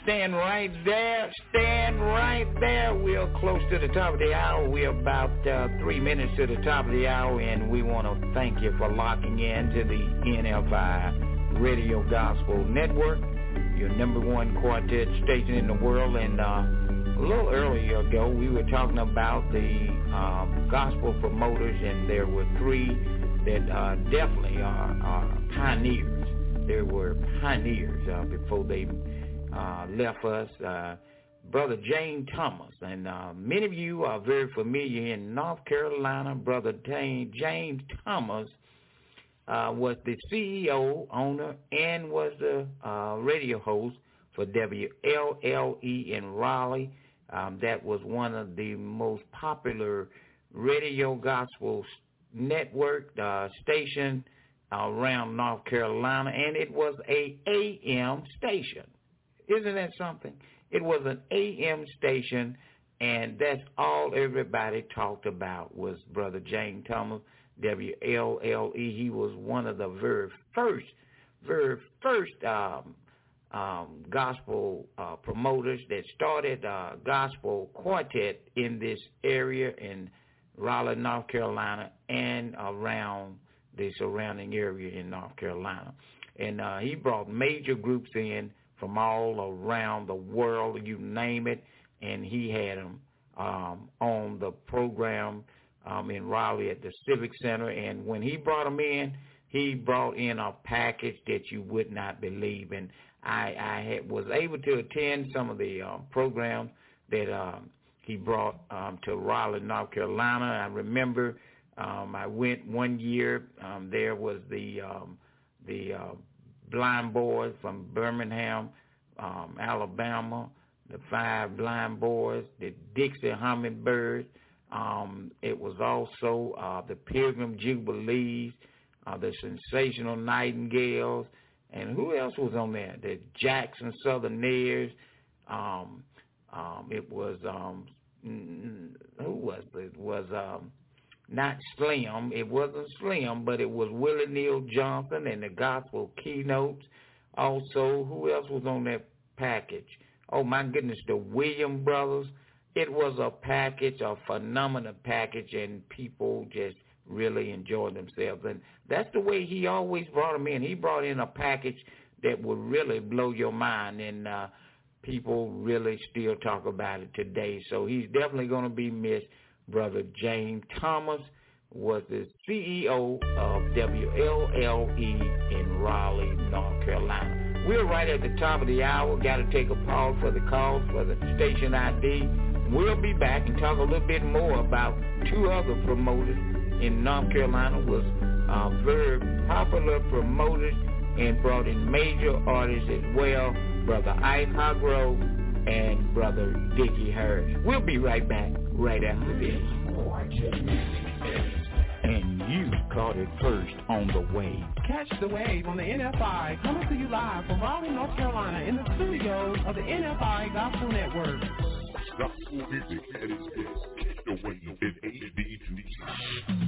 Stand right there. Stand right there. We're close to the top of the hour. We're about uh, three minutes to the top of the hour, and we want to thank you for locking in to the NFI Radio Gospel Network, your number one quartet station in the world. And uh, a little earlier ago, we were talking about the um, gospel promoters, and there were three that uh, definitely are, are pioneers there were pioneers uh, before they left us. Uh, Brother James Thomas, and uh, many of you are very familiar in North Carolina. Brother James Thomas uh, was the CEO, owner, and was the uh, radio host for WLLE in Raleigh. Um, that was one of the most popular radio gospel network uh, station around North Carolina, and it was a AM station. Isn't that something? It was an AM station, and that's all everybody talked about was Brother James Thomas, WLLE. He was one of the very first, very first um, um, gospel uh, promoters that started uh, gospel quartet in this area in Raleigh, North Carolina, and around the surrounding area in North Carolina. And uh, he brought major groups in from all around the world, you name it, and he had them um, on the program um, in Raleigh at the Civic Center. And when he brought them in, he brought in a package that you would not believe. And I, I had, was able to attend some of the uh, programs that um, he brought um, to Raleigh, North Carolina. I remember um, I went one year. Um, there was the um, the uh, blind boys from Birmingham, um, Alabama, the five blind boys, the Dixie Hummingbirds. Um, it was also uh, the Pilgrim Jubilees, uh, the Sensational Nightingales, and who else was on there? The Jackson Southernaires. Um, um, it was um, who was it? it was um, not Slim. It wasn't Slim, but it was Willie Neal Johnson and the gospel keynotes. Also, who else was on that package? Oh my goodness, the William brothers. It was a package, a phenomenal package, and people just really enjoyed themselves. And that's the way he always brought them in. He brought in a package that would really blow your mind, and uh, people really still talk about it today. So he's definitely going to be missed. Brother James Thomas was the CEO of WLLE in Raleigh, North Carolina. We're right at the top of the hour. Got to take a pause for the calls for the station ID. We'll be back and talk a little bit more about two other promoters in North Carolina was uh, very popular promoters and brought in major artists as well, Brother Ike Hargrove and Brother Dickie Harris. We'll be right back right after this. And you caught it first on the wave. Catch the wave on the NFI coming to you live from Raleigh, North Carolina in the studios of the NFI Gospel Network. Gospel music at its best. The way in AD2.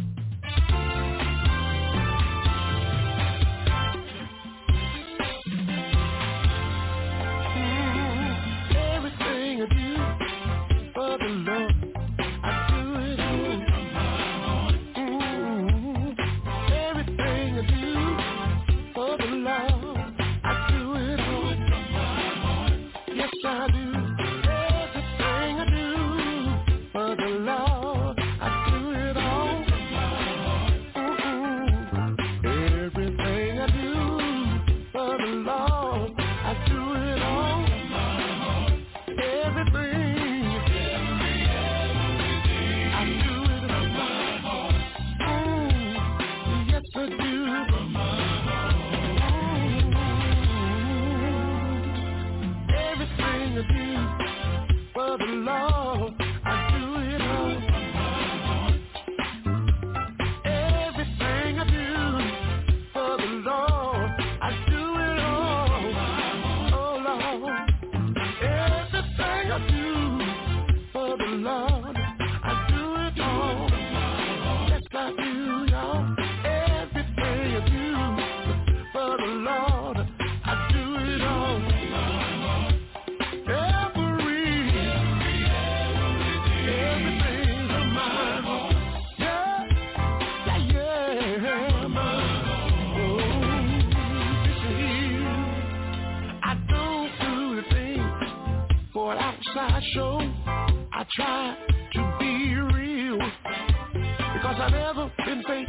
try to be real because I've never been fake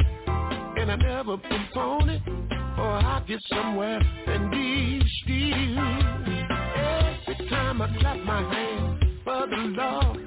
and I've never been phony. Or I get somewhere and be still. Every time I clap my hands for the Lord.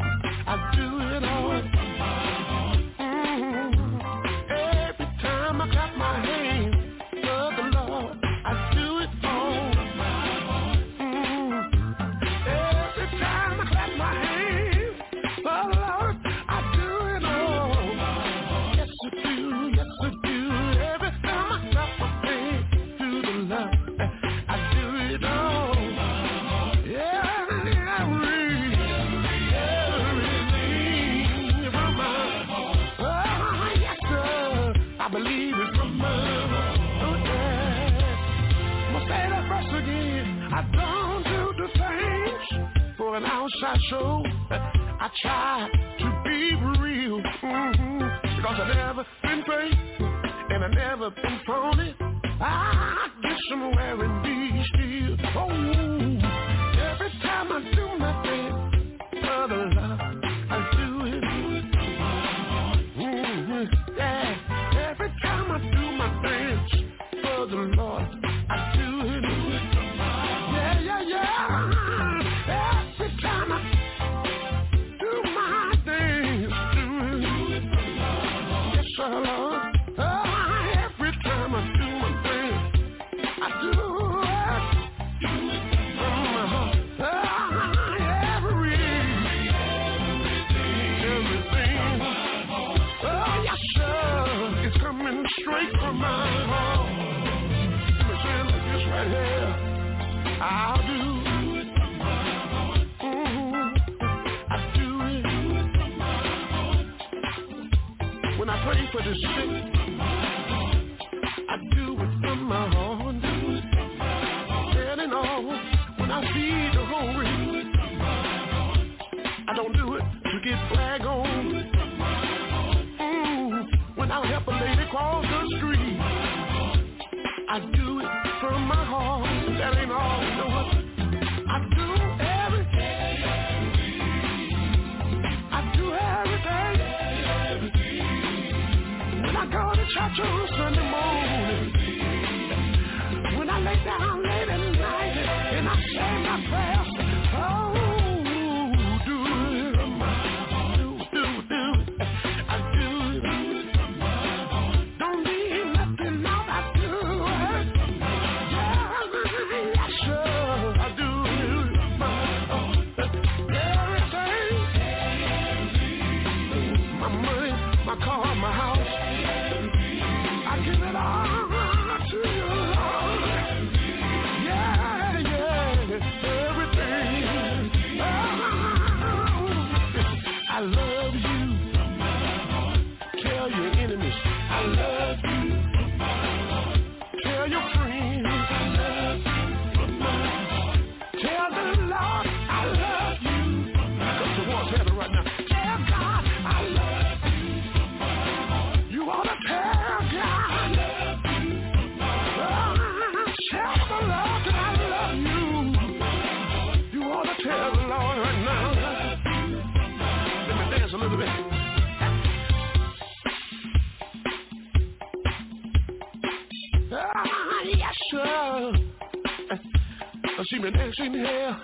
chop. dreaming hell.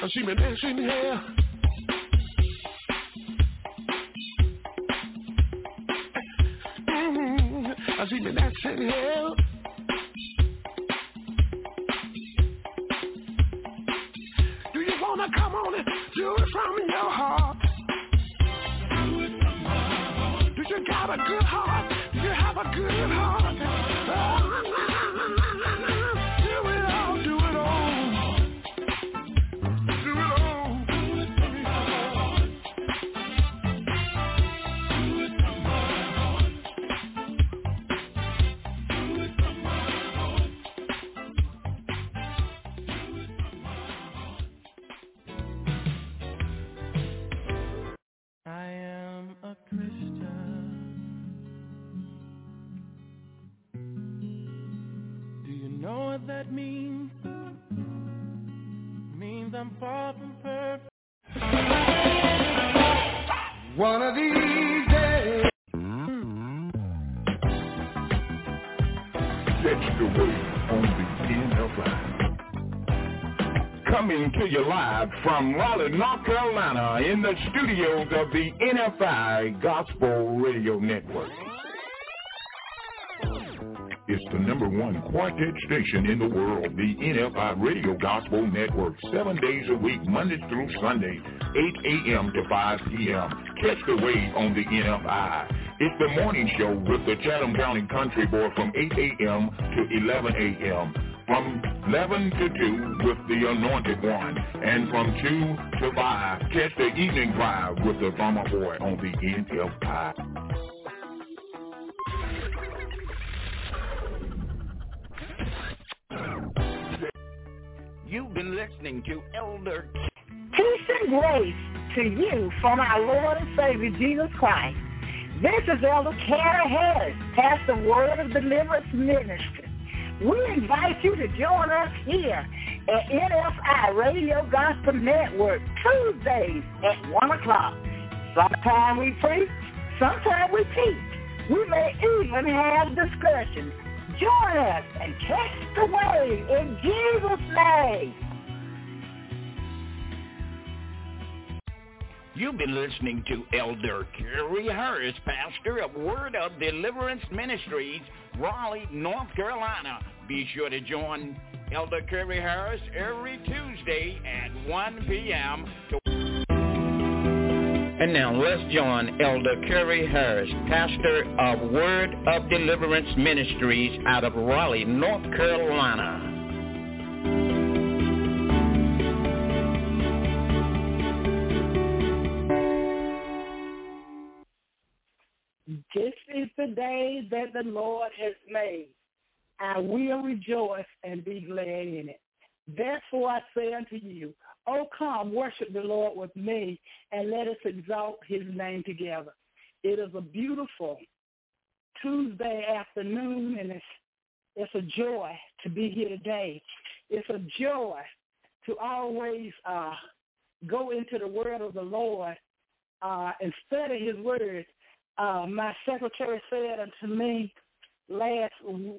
here. She been dreaming here. You live from Raleigh, North Carolina, in the studios of the NFI Gospel Radio Network. It's the number one quartet station in the world, the NFI Radio Gospel Network, seven days a week, Monday through Sunday, 8 a.m. to 5 p.m. Catch the wave on the NFI. It's the morning show with the Chatham County Country Boy from 8 a.m. to 11 a.m. From 11 to 2 with the Anointed One. And from 2 to 5, catch the evening drive with the Farmer Boy on the NFI. You've been listening to Elder Peace and grace to you from our Lord and Savior Jesus Christ. This is Elder Carrie Harris, Pastor Word of Deliverance Ministry. We invite you to join us here at NFI Radio Gospel Network Tuesdays at 1 o'clock. Sometime we preach, sometime we teach. We may even have discussions. Join us and catch the wave in Jesus' name. You've been listening to Elder Carrie Harris, pastor of Word of Deliverance Ministries, Raleigh, North Carolina. Be sure to join Elder Carrie Harris every Tuesday at 1 p.m. And now let's join Elder Carrie Harris, pastor of Word of Deliverance Ministries out of Raleigh, North Carolina. The day that the Lord has made. I will rejoice and be glad in it. Therefore I say unto you, Oh, come, worship the Lord with me, and let us exalt his name together. It is a beautiful Tuesday afternoon, and it's, it's a joy to be here today. It's a joy to always uh, go into the word of the Lord uh, and study his word. Uh, my secretary said unto me last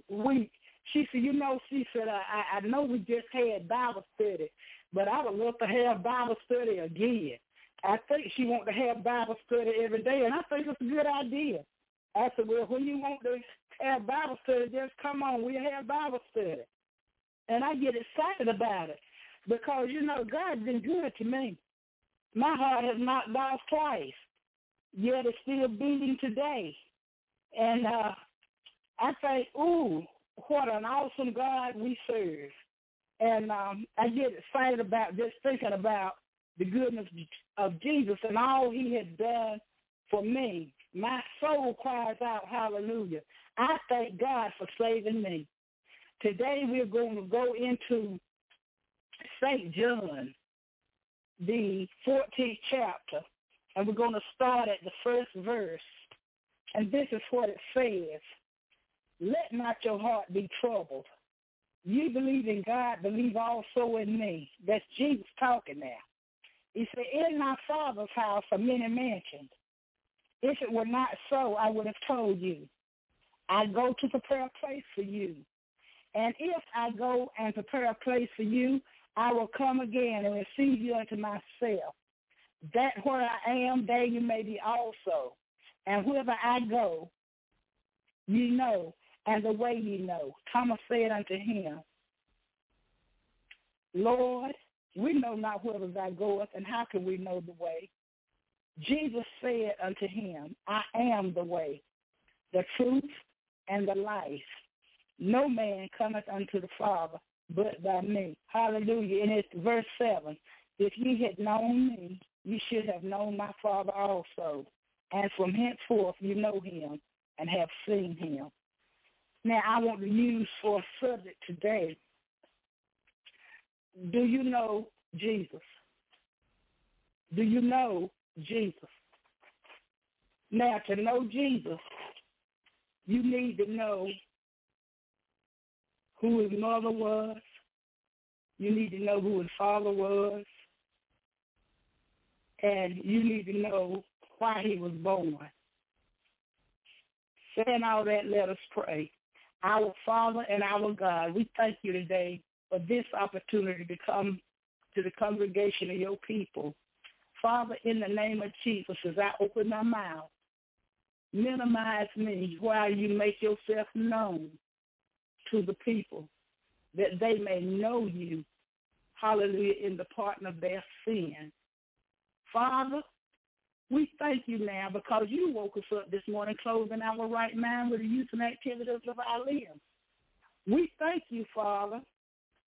week, she said, you know, she said, I, I know we just had Bible study, but I would love to have Bible study again. I think she wants to have Bible study every day, and I think it's a good idea. I said, well, when you want to have Bible study, just come on. We'll have Bible study. And I get excited about it because, you know, God's been good to me. My heart has not lost twice, yet it's still beating today. And uh, I think, ooh, what an awesome God we serve. And um, I get excited about just thinking about the goodness of Jesus and all he has done for me. My soul cries out, hallelujah. I thank God for saving me. Today we're going to go into St. John, the 14th chapter, and we're going to start at the first verse. And this is what it says. Let not your heart be troubled. You believe in God, believe also in me. That's Jesus talking now. He said, in my Father's house are many mansions. If it were not so, I would have told you. I go to prepare a place for you. And if I go and prepare a place for you, I will come again and receive you unto myself. That where I am, there you may be also. And whither I go, you know, and the way you know. Thomas said unto him, Lord, we know not whither thou goest, and how can we know the way? Jesus said unto him, I am the way, the truth, and the life. No man cometh unto the Father but by me. Hallelujah. And it's verse 7. If ye had known me, ye should have known my Father also. And from henceforth you know him and have seen him. Now I want to use for a subject today. Do you know Jesus? Do you know Jesus? Now to know Jesus, you need to know who his mother was. You need to know who his father was. And you need to know why he was born. Saying all that, let us pray. Our Father and our God, we thank you today for this opportunity to come to the congregation of your people. Father, in the name of Jesus, as I open my mouth, minimize me while you make yourself known to the people that they may know you, hallelujah, in the pardon of their sin. Father, we thank you now because you woke us up this morning clothing our right mind with the use and activities of our limbs. We thank you, Father,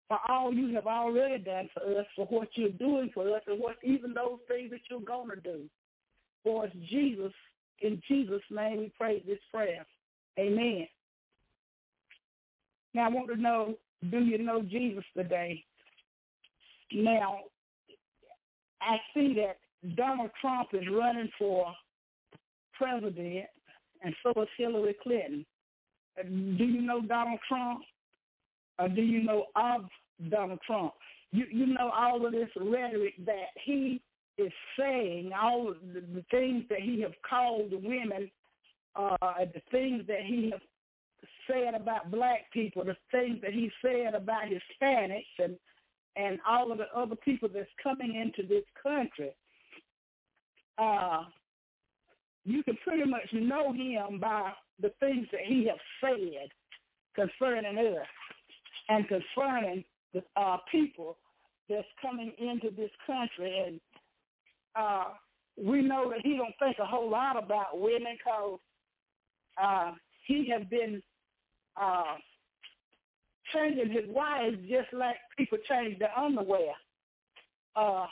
for all you have already done for us, for what you're doing for us, and what even those things that you're going to do. For Jesus, in Jesus' name we pray this prayer. Amen. Now I want to know, do you know Jesus today? Now, I see that Donald Trump is running for president, and so is Hillary Clinton. Do you know Donald Trump? Or do you know of Donald Trump? You you know all of this rhetoric that he is saying, all of the, the things that he have called women, uh, the things that he has said about black people, the things that he said about Hispanics and and all of the other people that's coming into this country uh, you can pretty much know him by the things that he has said concerning us and concerning the uh, people that's coming into this country. And uh, we know that he don't think a whole lot about women because uh, he has been uh, changing his wives just like people change their underwear. Uh,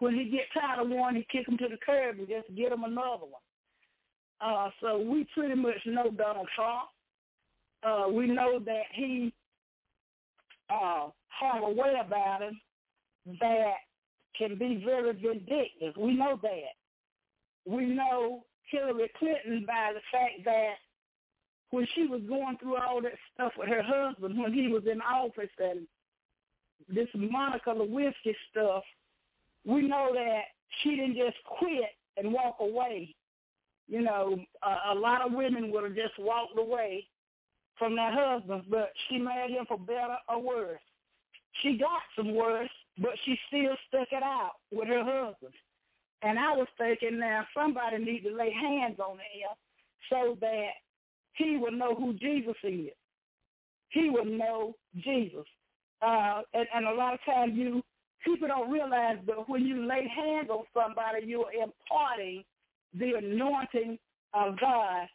when he get tired of one, he kick him to the curb and just get him another one. Uh, so we pretty much know Donald Trump. Uh, we know that he uh, have a way about him that can be very vindictive. We know that. We know Hillary Clinton by the fact that when she was going through all that stuff with her husband when he was in office and this Monica Lewinsky stuff, we know that she didn't just quit and walk away. You know, a, a lot of women would have just walked away from their husbands, but she married him for better or worse. She got some worse, but she still stuck it out with her husband. And I was thinking now somebody need to lay hands on him so that he would know who Jesus is. He would know Jesus. Uh, and, and a lot of times you people don't realize that when you lay hands on somebody, you're imparting the anointing of God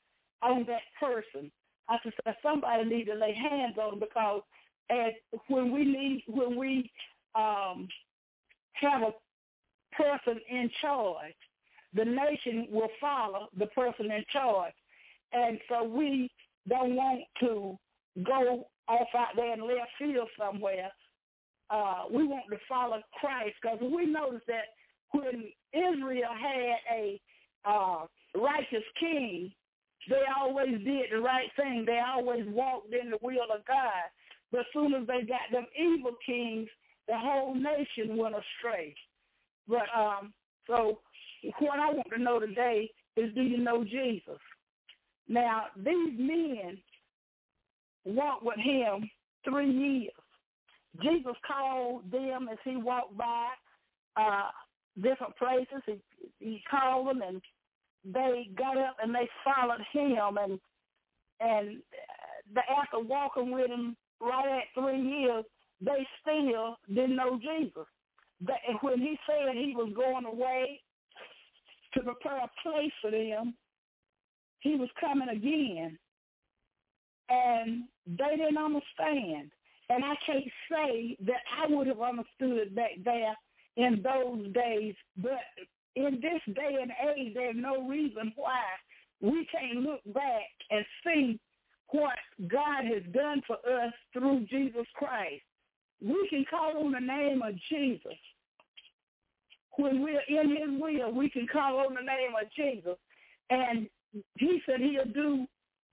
on that person. I said somebody need to lay hands on because as when we need when we um, have a person in charge, the nation will follow the person in charge, and so we don't want to go off out there in left field somewhere uh, we want to follow Christ because we notice that when Israel had a uh, righteous king, they always did the right thing. They always walked in the will of God. But as soon as they got them evil kings, the whole nation went astray. But um, so what I want to know today is, do you know Jesus? Now these men walked with him three years. Jesus called them as he walked by uh, different places. He, he called them, and they got up and they followed him. And and the, after walking with him right at three years, they still didn't know Jesus. That when he said he was going away to prepare a place for them, he was coming again. And they didn't understand. And I can't say that I would have understood back there in those days, but in this day and age, there's no reason why we can't look back and see what God has done for us through Jesus Christ. We can call on the name of Jesus. When we're in his will, we can call on the name of Jesus. And he said he'll do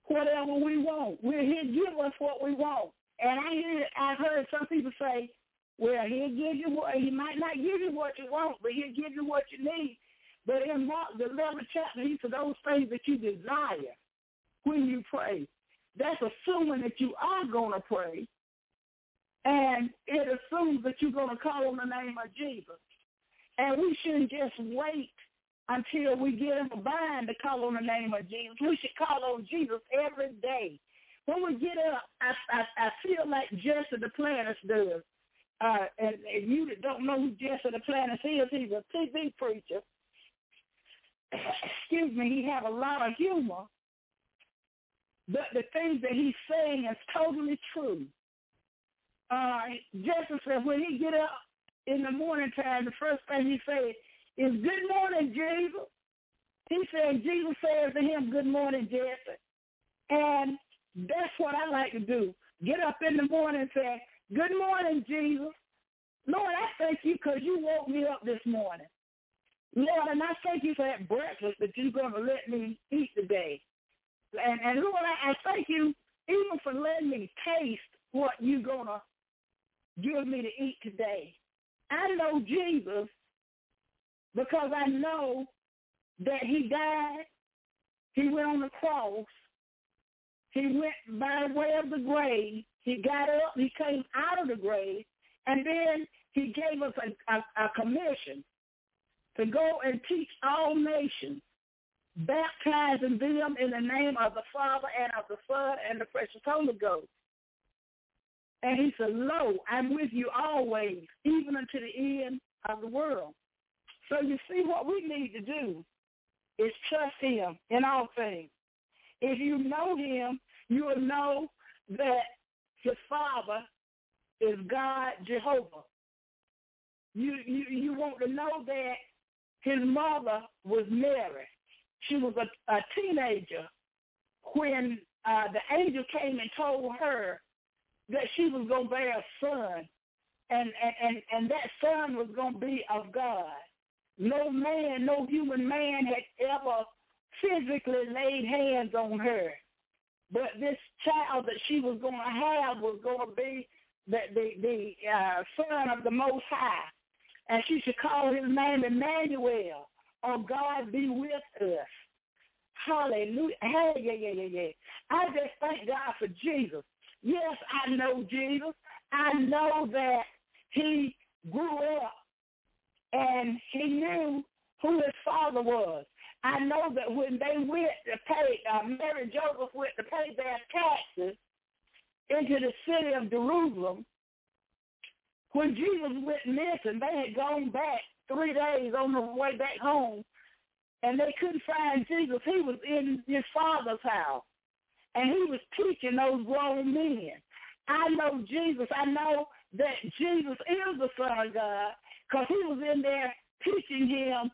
whatever we want. He'll give us what we want. And I hear, I've heard some people say, well, he'll give you what, he might not give you what you want, but he'll give you what you need. But in Mark, the 11th chapter, he said those things that you desire when you pray. That's assuming that you are going to pray. And it assumes that you're going to call on the name of Jesus. And we shouldn't just wait until we get in a bind to call on the name of Jesus. We should call on Jesus every day. When we get up, I, I, I feel like Jesse Duplantis does. Uh, and, and you that don't know who Jesse Duplantis is, he's a TV preacher. Excuse me, he have a lot of humor. But the things that he's saying is totally true. Uh, Jesse said when he get up in the morning time, the first thing he said is, good morning, Jesus. He said, Jesus says to him, good morning, Jesse. And that's what I like to do. Get up in the morning and say, good morning, Jesus. Lord, I thank you because you woke me up this morning. Lord, and I thank you for that breakfast that you're going to let me eat today. And, and Lord, I, I thank you even for letting me taste what you're going to give me to eat today. I know Jesus because I know that he died, he went on the cross, he went by way of the grave, he got up, he came out of the grave, and then he gave us a, a, a commission to go and teach all nations, baptizing them in the name of the Father and of the Son and the precious Holy Ghost. And he said, Lo, I'm with you always, even unto the end of the world. So you see what we need to do is trust him in all things. If you know him, you will know that his father is God Jehovah. You you you want to know that his mother was Mary. She was a, a teenager when uh, the angel came and told her that she was going to bear a son, and, and, and, and that son was going to be of God. No man, no human man had ever physically laid hands on her. But this child that she was going to have was going to be the, the, the uh, son of the Most High. And she should call his name Emmanuel, or God be with us. Hallelujah. Hey, yeah, yeah, yeah, yeah. I just thank God for Jesus. Yes, I know Jesus. I know that he grew up and he knew who his father was. I know that when they went to pay, uh, Mary Joseph went to pay their taxes into the city of Jerusalem, when Jesus went missing, they had gone back three days on the way back home, and they couldn't find Jesus. He was in his father's house, and he was teaching those grown men. I know Jesus. I know that Jesus is the Son of God because he was in there teaching him,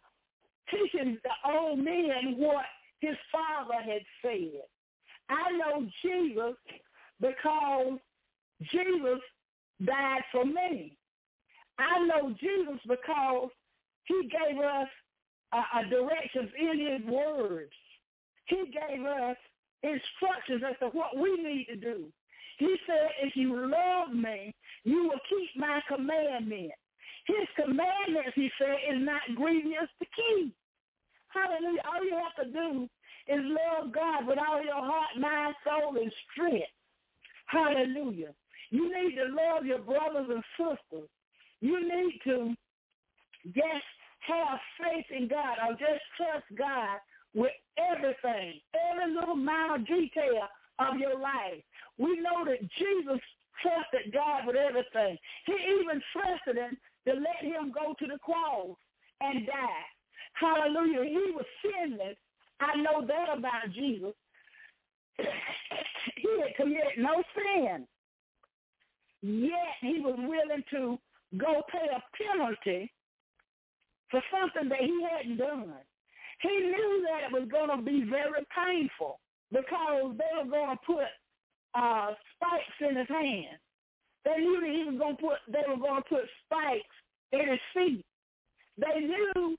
teaching the old man what his father had said. I know Jesus because Jesus died for me. I know Jesus because he gave us directions in his words. He gave us instructions as to what we need to do. He said, if you love me, you will keep my commandments. His commandments, he said, is not grievous to keep. Hallelujah. All you have to do is love God with all your heart, mind, soul, and strength. Hallelujah. You need to love your brothers and sisters. You need to just have faith in God or just trust God with everything, every little minor detail of your life. We know that Jesus trusted God with everything. He even trusted him to let him go to the cross and die. Hallelujah. He was sinless. I know that about Jesus. he had committed no sin. Yet he was willing to go pay a penalty for something that he hadn't done. He knew that it was going to be very painful because they were going to put uh, spikes in his hand. They knew that he was going to put. They were going to put spikes in his feet. They knew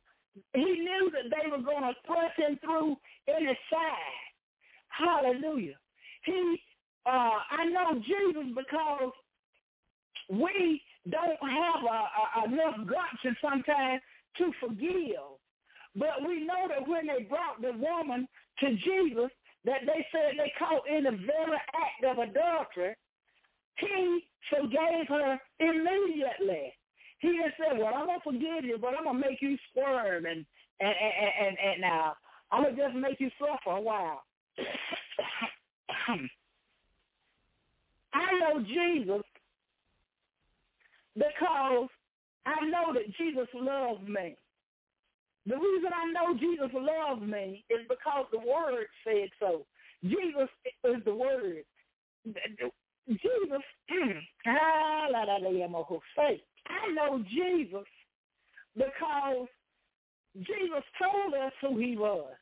he knew that they were going to thrust him through in his side. Hallelujah. He uh, I know Jesus because we don't have a, a, enough guts sometimes to forgive. But we know that when they brought the woman to Jesus, that they said they caught in the very act of adultery, he forgave her immediately. He didn't say, well, I'm going to forgive you, but I'm going to make you squirm and, and, and, and, now I'm going to just make you suffer a while. I know Jesus because I know that Jesus loves me. The reason I know Jesus loves me is because the Word said so. Jesus is the Word. Jesus, hmm, I know Jesus because Jesus told us who he was.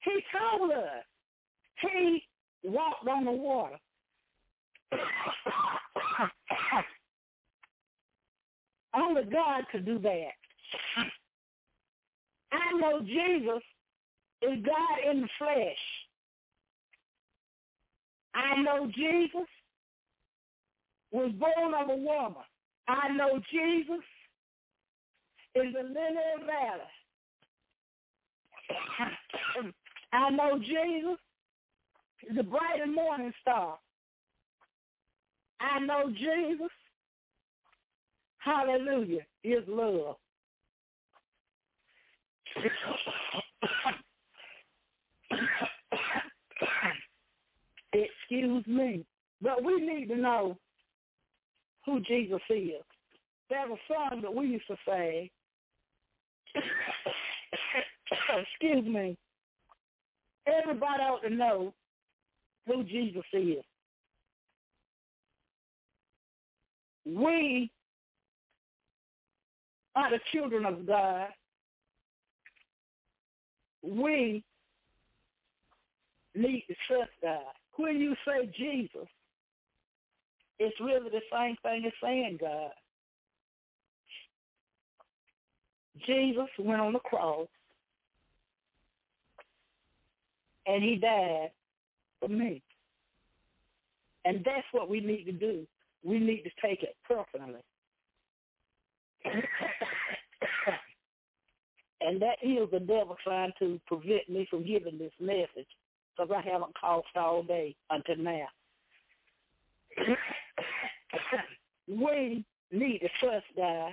He told us. He walked on the water. Only God could do that. I know Jesus is God in the flesh. I know Jesus was born of a woman. I know Jesus is the lily valley. I know Jesus is the bright and morning star. I know Jesus, hallelujah, is love. Excuse me. But we need to know who Jesus is. There's a song that we used to say. Excuse me. Everybody ought to know who Jesus is. We are the children of God. We need to trust God. When you say Jesus, it's really the same thing as saying God. Jesus went on the cross and he died for me. And that's what we need to do. We need to take it personally. and that is the devil trying to prevent me from giving this message because I haven't coughed all day until now. we need to trust God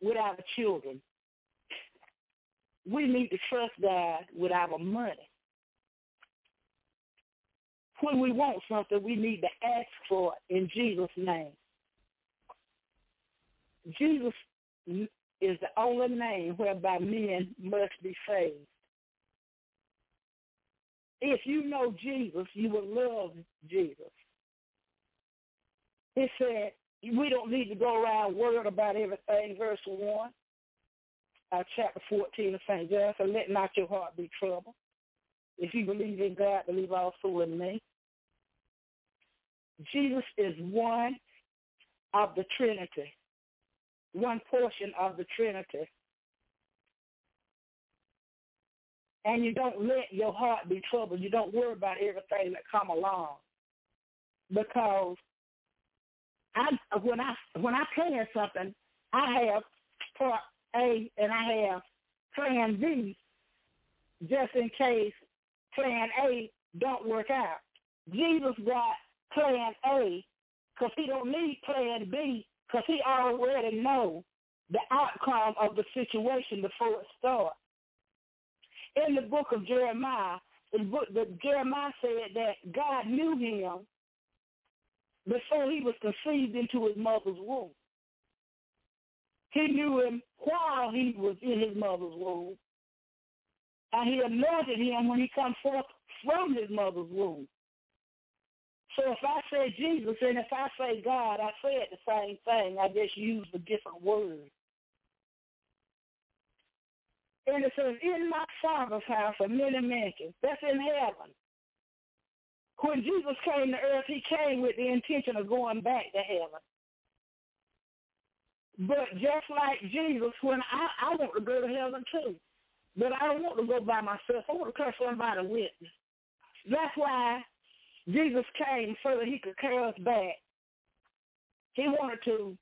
with our children. We need to trust God with our money. When we want something, we need to ask for it in Jesus' name. Jesus is the only name whereby men must be saved. If you know Jesus, you will love Jesus. It said, we don't need to go around worried about everything, verse 1, uh, chapter 14 of St. John, so let not your heart be troubled. If you believe in God, believe also in me. Jesus is one of the Trinity, one portion of the Trinity. And you don't let your heart be troubled. You don't worry about everything that come along. Because I when I when I plan something, I have part A and I have plan B just in case plan A don't work out. Jesus got plan A because he don't need plan B because he already know the outcome of the situation before it starts. In the book of Jeremiah, the book that Jeremiah said that God knew him before he was conceived into his mother's womb. He knew him while he was in his mother's womb. And he anointed him when he come forth from his mother's womb. So if I say Jesus and if I say God, I say it the same thing. I just use a different word. And it says, in my father's house are many mansions. That's in heaven. When Jesus came to earth, he came with the intention of going back to heaven. But just like Jesus, when I, I want to go to heaven too. But I don't want to go by myself. I want to come somebody with me. That's why Jesus came so that he could carry us back. He wanted to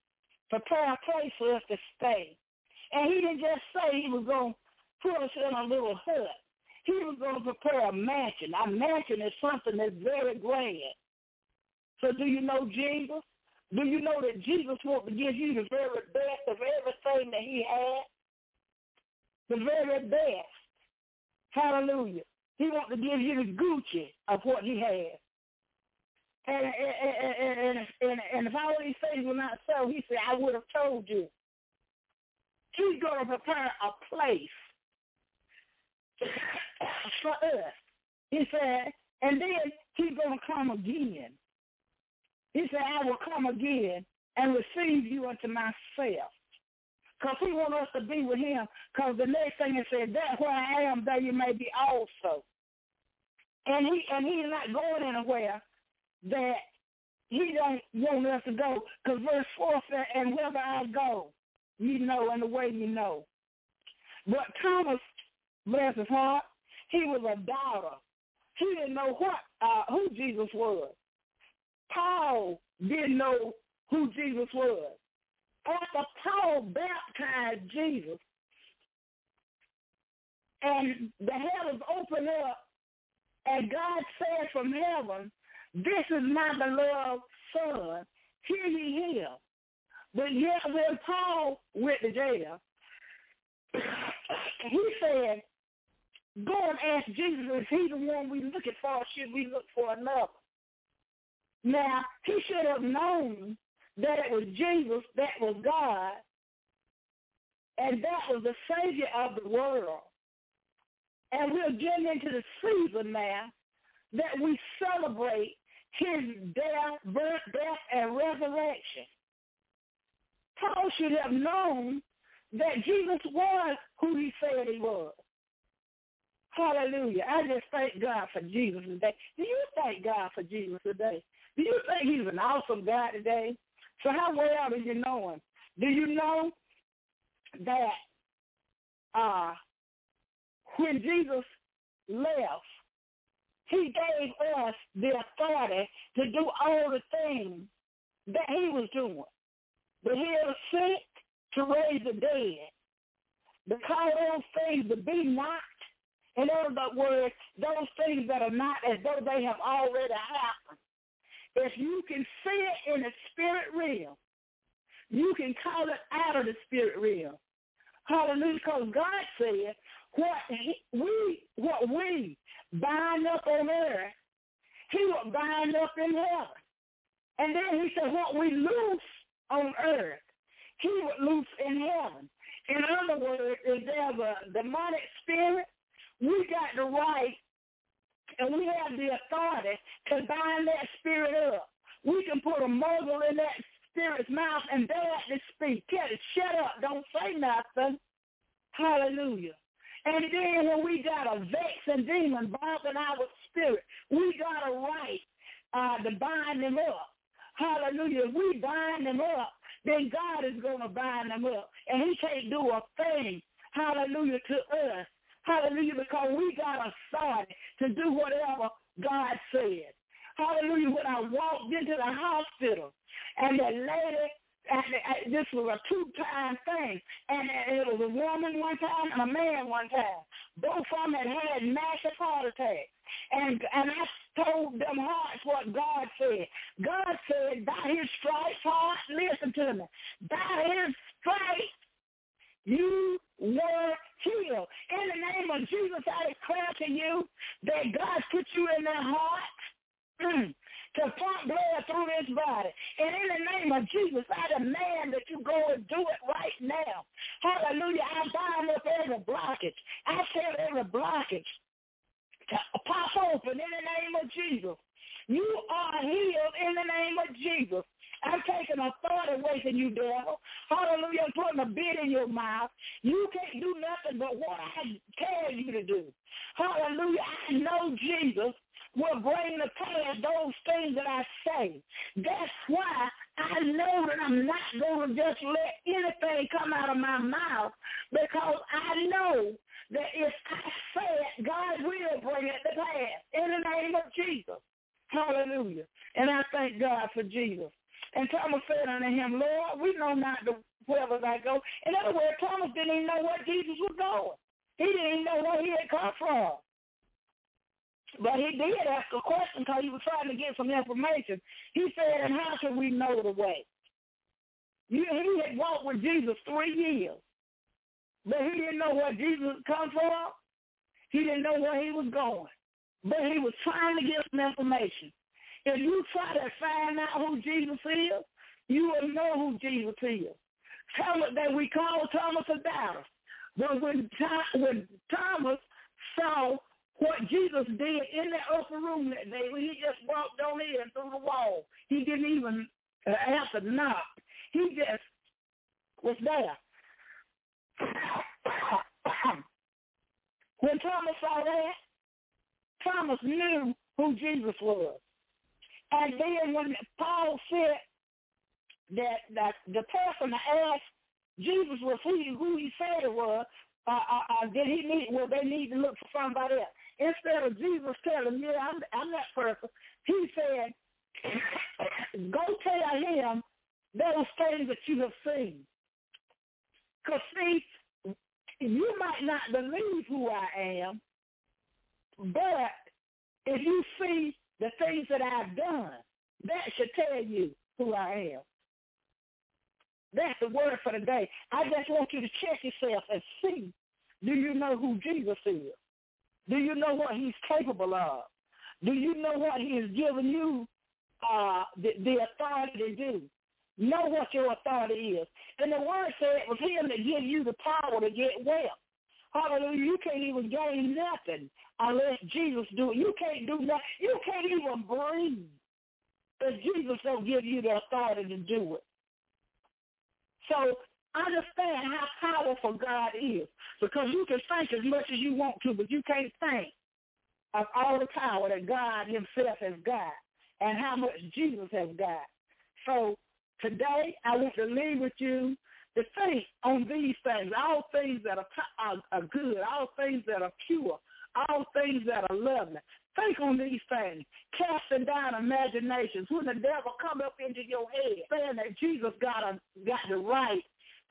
prepare a place for us to stay. And he didn't just say he was going to put us in a little hut. He was going to prepare a mansion. A mansion is something that's very grand. So do you know Jesus? Do you know that Jesus wants to give you the very best of everything that he had? The very best. Hallelujah. He wants to give you the Gucci of what he has. And, and, and, and, and if all these things were not so, he said, I would have told you. He's going to prepare a place for us. He said, and then he's going to come again. He said, I will come again and receive you unto myself. Because he wants us to be with him. Because the next thing he said, that where I am, there you may be also. And he and he's not going anywhere that he don't want us to go. Because verse 4 said, and wherever I go, you know, and the way you know. But Thomas, bless his heart, he was a doubter. He didn't know what uh, who Jesus was. Paul didn't know who Jesus was. After Paul baptized Jesus, and the heavens opened up, and God said from heaven, this is my beloved son, hear ye him. But yet when Paul went to jail, he said, go and ask Jesus, is he the one we looking for, or should we look for another? Now, he should have known that it was Jesus, that was God, and that was the Savior of the world. And we're getting into the season now that we celebrate his death, birth, death, and resurrection. Paul should have known that Jesus was who he said he was. Hallelujah. I just thank God for Jesus today. Do you thank God for Jesus today? Do you think he's an awesome guy today? So how well do you know him? Do you know that uh, when Jesus left, he gave us the authority to do all the things that he was doing. To heal sick, to raise the dead, to call those things to be not. In other words, those things that are not as though they have already happened. If you can see it in the spirit realm, you can call it out of the spirit realm. Hallelujah. Because God said what he, we what we bind up on earth, he will bind up in heaven. And then he said what we loose on earth, he would loose in heaven. In other words, if there's a demonic spirit, we got the right and we have the authority to bind that spirit up. We can put a muzzle in that spirit's mouth and they have to speak. Tell it, shut up, don't say nothing. Hallelujah. And then when we got a vexing demon bothering our spirit, we got a right uh, to bind them up. Hallelujah. If we bind them up, then God is going to bind them up. And he can't do a thing, hallelujah, to us Hallelujah, because we got authority to do whatever God said. Hallelujah, when I walked into the hospital and the lady, and this was a two-time thing, and it was a woman one time and a man one time. Both of them had had massive heart attacks. And, and I told them hearts what God said. God said, by his stripes, heart, listen to me, by his stripes, you were healed. In the name of Jesus, I declare to you that God put you in their heart mm, to pump blood through this body. And in the name of Jesus, I demand that you go and do it right now. Hallelujah. I bind up every blockage. I tell every blockage to pop open in the name of Jesus. You are healed in the name of Jesus. I'm taking authority away from you, devil. Hallelujah. I'm putting a bit in your mouth. You can't do nothing but what I tell you to do. Hallelujah. I know Jesus will bring to pass those things that I say. That's why I know that I'm not going to just let anything come out of my mouth because I know that if I say it, God will bring it to pass in the name of Jesus. Hallelujah. Hallelujah. And I thank God for Jesus. And Thomas said unto him, Lord, we know not the wherever I go. In other words, Thomas didn't even know where Jesus was going. He didn't even know where he had come from. But he did ask a question because he was trying to get some information. He said, and how can we know the way? He had walked with Jesus three years. But he didn't know where Jesus had come from. He didn't know where he was going. But he was trying to get some information. If you try to find out who Jesus is, you will know who Jesus is. Thomas that we call Thomas a doubter. But when, when Thomas saw what Jesus did in the upper room that day, when he just walked on in through the wall, he didn't even to knock. He just was there. when Thomas saw that, Thomas knew who Jesus was. And then when Paul said that, that the person asked Jesus was he who he said it was, uh, uh, uh, did he need, well, they need to look for somebody else. Instead of Jesus telling me, I'm, I'm that person, he said, go tell him those things that you have seen. Because see, you might not believe who I am, but if you see the things that I've done, that should tell you who I am. That's the word for the day. I just want you to check yourself and see, do you know who Jesus is? Do you know what he's capable of? Do you know what he has given you uh, the, the authority to do? Know what your authority is. And the word said it was him that gave you the power to get well. Hallelujah. You can't even gain nothing unless Jesus do it. You can't do nothing. You can't even breathe if Jesus don't give you the authority to do it. So understand how powerful God is. Because you can think as much as you want to, but you can't think of all the power that God himself has got and how much Jesus has got. So today I want to leave with you to think on these things, all things that are, are, are good, all things that are pure, all things that are lovely. Think on these things, casting down imaginations. When the devil come up into your head, saying that Jesus got a, got the right,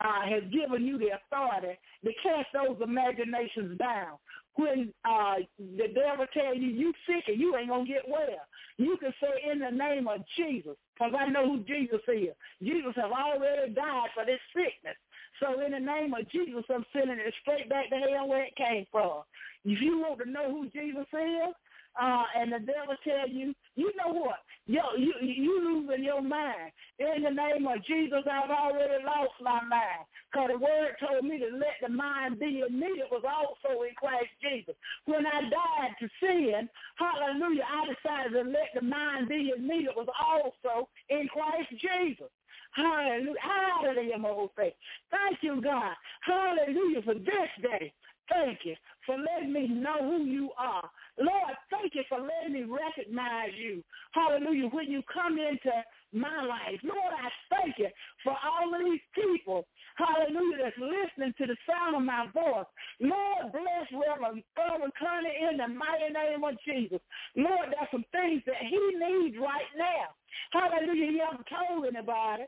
uh, has given you the authority to cast those imaginations down. When uh, the devil tell you you sick and you ain't gonna get well, you can say in the name of Jesus, because I know who Jesus is. Jesus have already died for this sickness. So in the name of Jesus, I'm sending it straight back to hell where it came from. If you want to know who Jesus is, uh, and the devil tell you, you know what? Yo, you you losing your mind. In the name of Jesus, I've already lost my mind. Because the word told me to let the mind be in me that was also in Christ Jesus. When I died to sin, hallelujah, I decided to let the mind be in me that was also in Christ Jesus. Hallelujah. Hallelujah, my whole faith. Thank you, God. Hallelujah for this day. Thank you for letting me know who you are. Lord, thank you for letting me recognize you. Hallelujah. When you come into my life. Lord, I thank you for all of these people, hallelujah, that's listening to the sound of my voice. Lord, bless Reverend Reverend Connie in the mighty name of Jesus. Lord, there's some things that he needs right now. Hallelujah. He hasn't told anybody.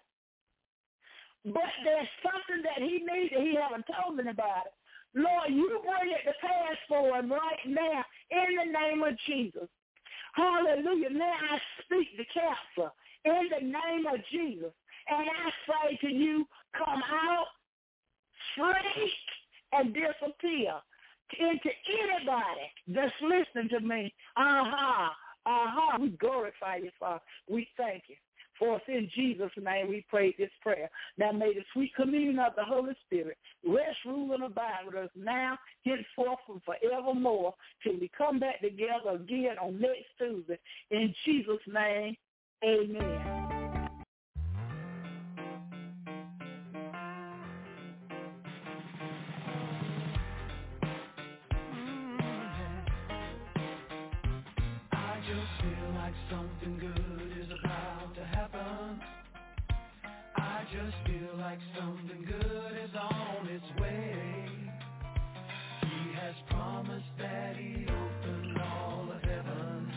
But there's something that he needs that he haven't told anybody. Lord, you bring it to pass for him right now in the name of Jesus. Hallelujah. Now I speak the cancer in the name of Jesus. And I say to you, come out, free, and disappear into anybody that's listening to me. Uh-huh. Uh-huh. We glorify you, Father. We thank you. For us in Jesus' name we pray this prayer. Now may the sweet communion of the Holy Spirit rest, rule, and abide with us now, henceforth, and forevermore, till we come back together again on next Tuesday. In Jesus' name, amen. Mm-hmm. Like something good like something good is on its way. He has promised that he'd open all of heaven.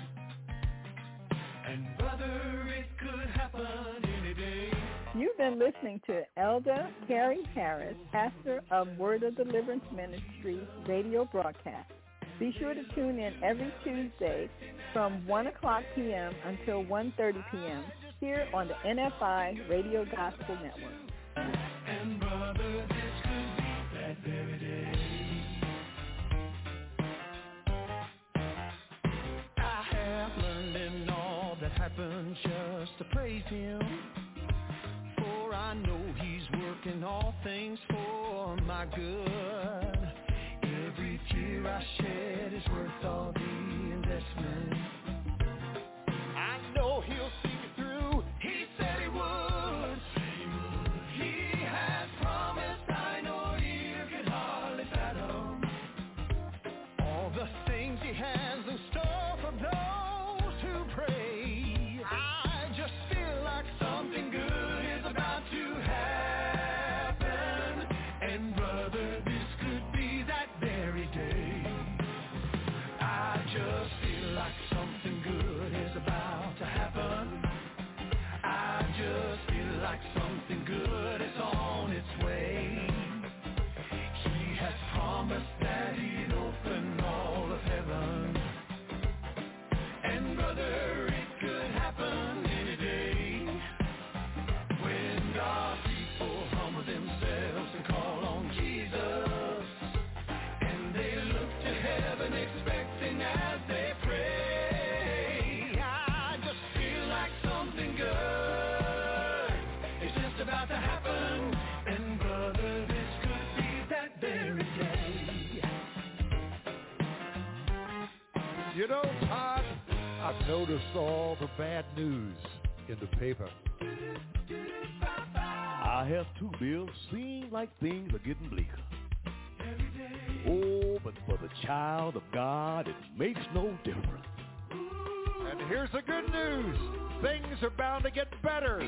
And brother, it could happen any day. You've been listening to Elder Carrie Harris, pastor of Word of Deliverance Ministry radio broadcast. Be sure to tune in every Tuesday from 1 o'clock p.m. until 1.30 p.m. here on the NFI Radio Gospel Network. And brother, this could be that very day. I have learned in all that happened just to praise him. For I know he's working all things for my good. Every tear I shed is worth all the investment. You know, Todd, I've noticed all the bad news in the paper. I have two bills. Seems like things are getting bleaker. Oh, but for the child of God, it makes no difference. And here's the good news. Things are bound to get better.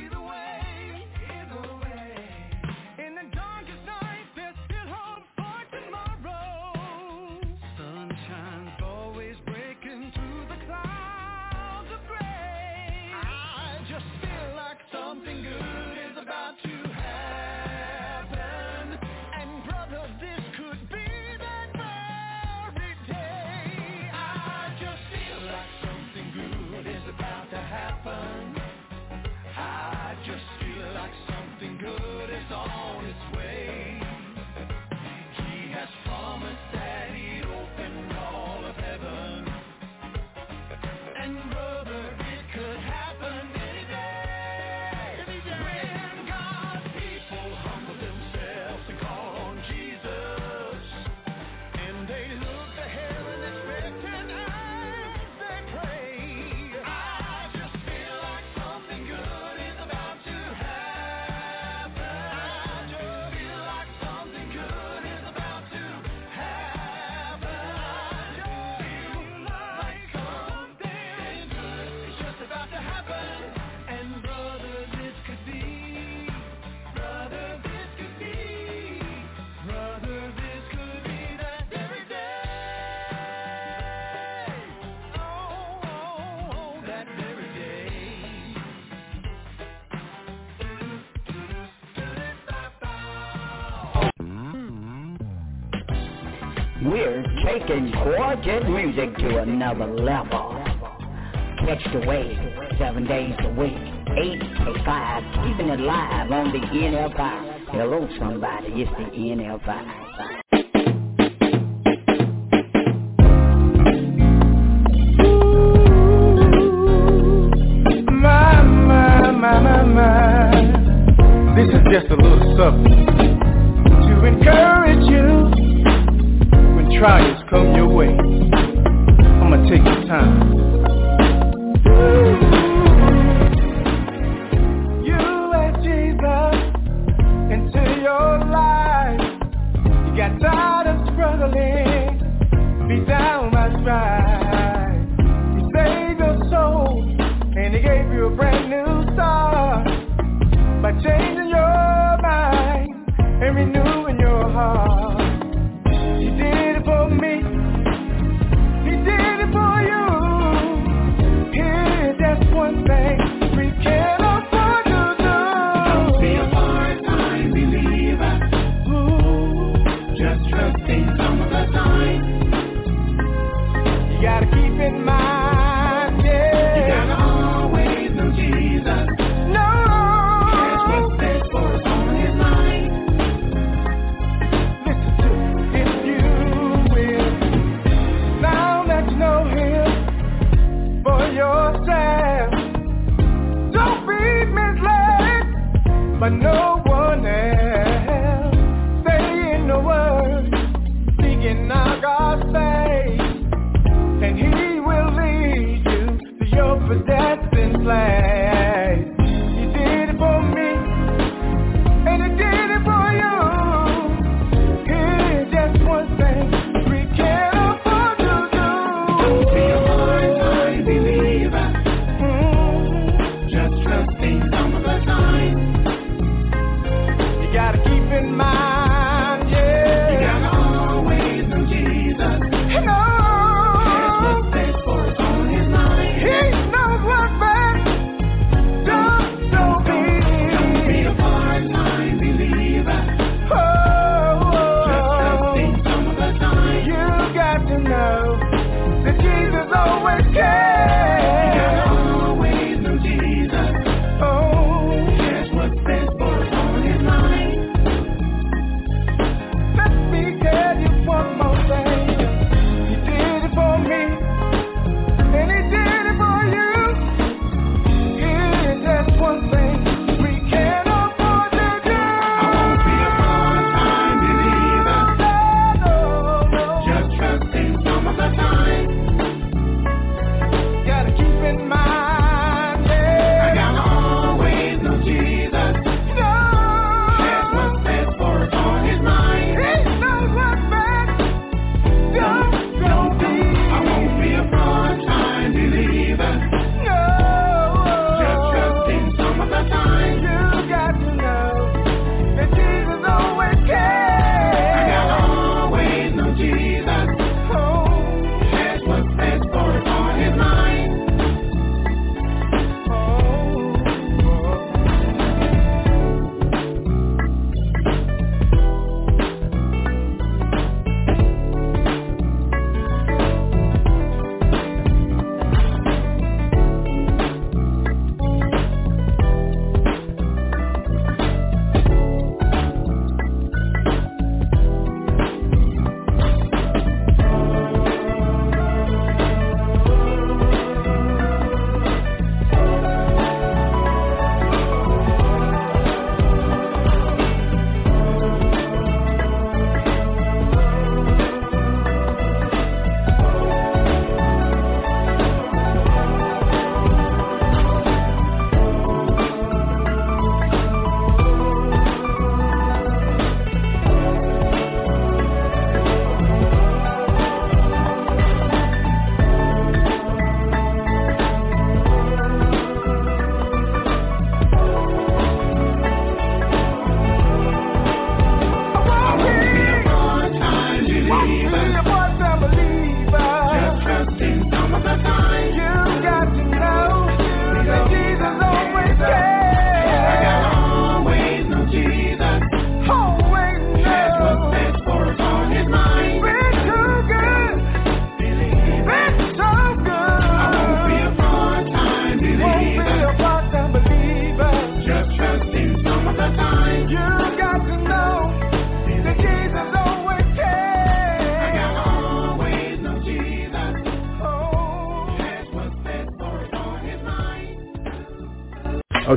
Taking gospel music to another level. Catch the wave seven days a week, eight to five, keeping it live on the NFI. Hello, somebody, it's the NFI.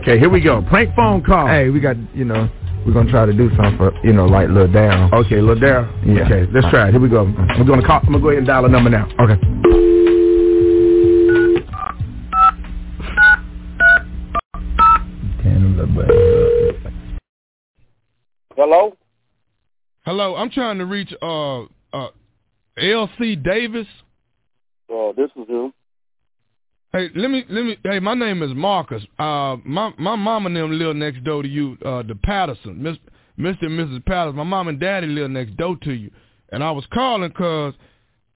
Okay, here we go. Prank phone call. Hey, we got you know we're gonna try to do something for you know like Lil Down. Okay, Lil Darryl. Yeah. Okay, let's try it. Here we go. I'm gonna call. I'm gonna go ahead and dial a number now. Okay. Hello? Hello, I'm trying to reach uh uh LC Davis. Uh, this is him. Let me let me. Hey, my name is Marcus. Uh, my my mom and them live next door to you, uh, the Patterson, Miss, Mr. and Mrs. Patterson. My mom and daddy live next door to you, and I was calling 'cause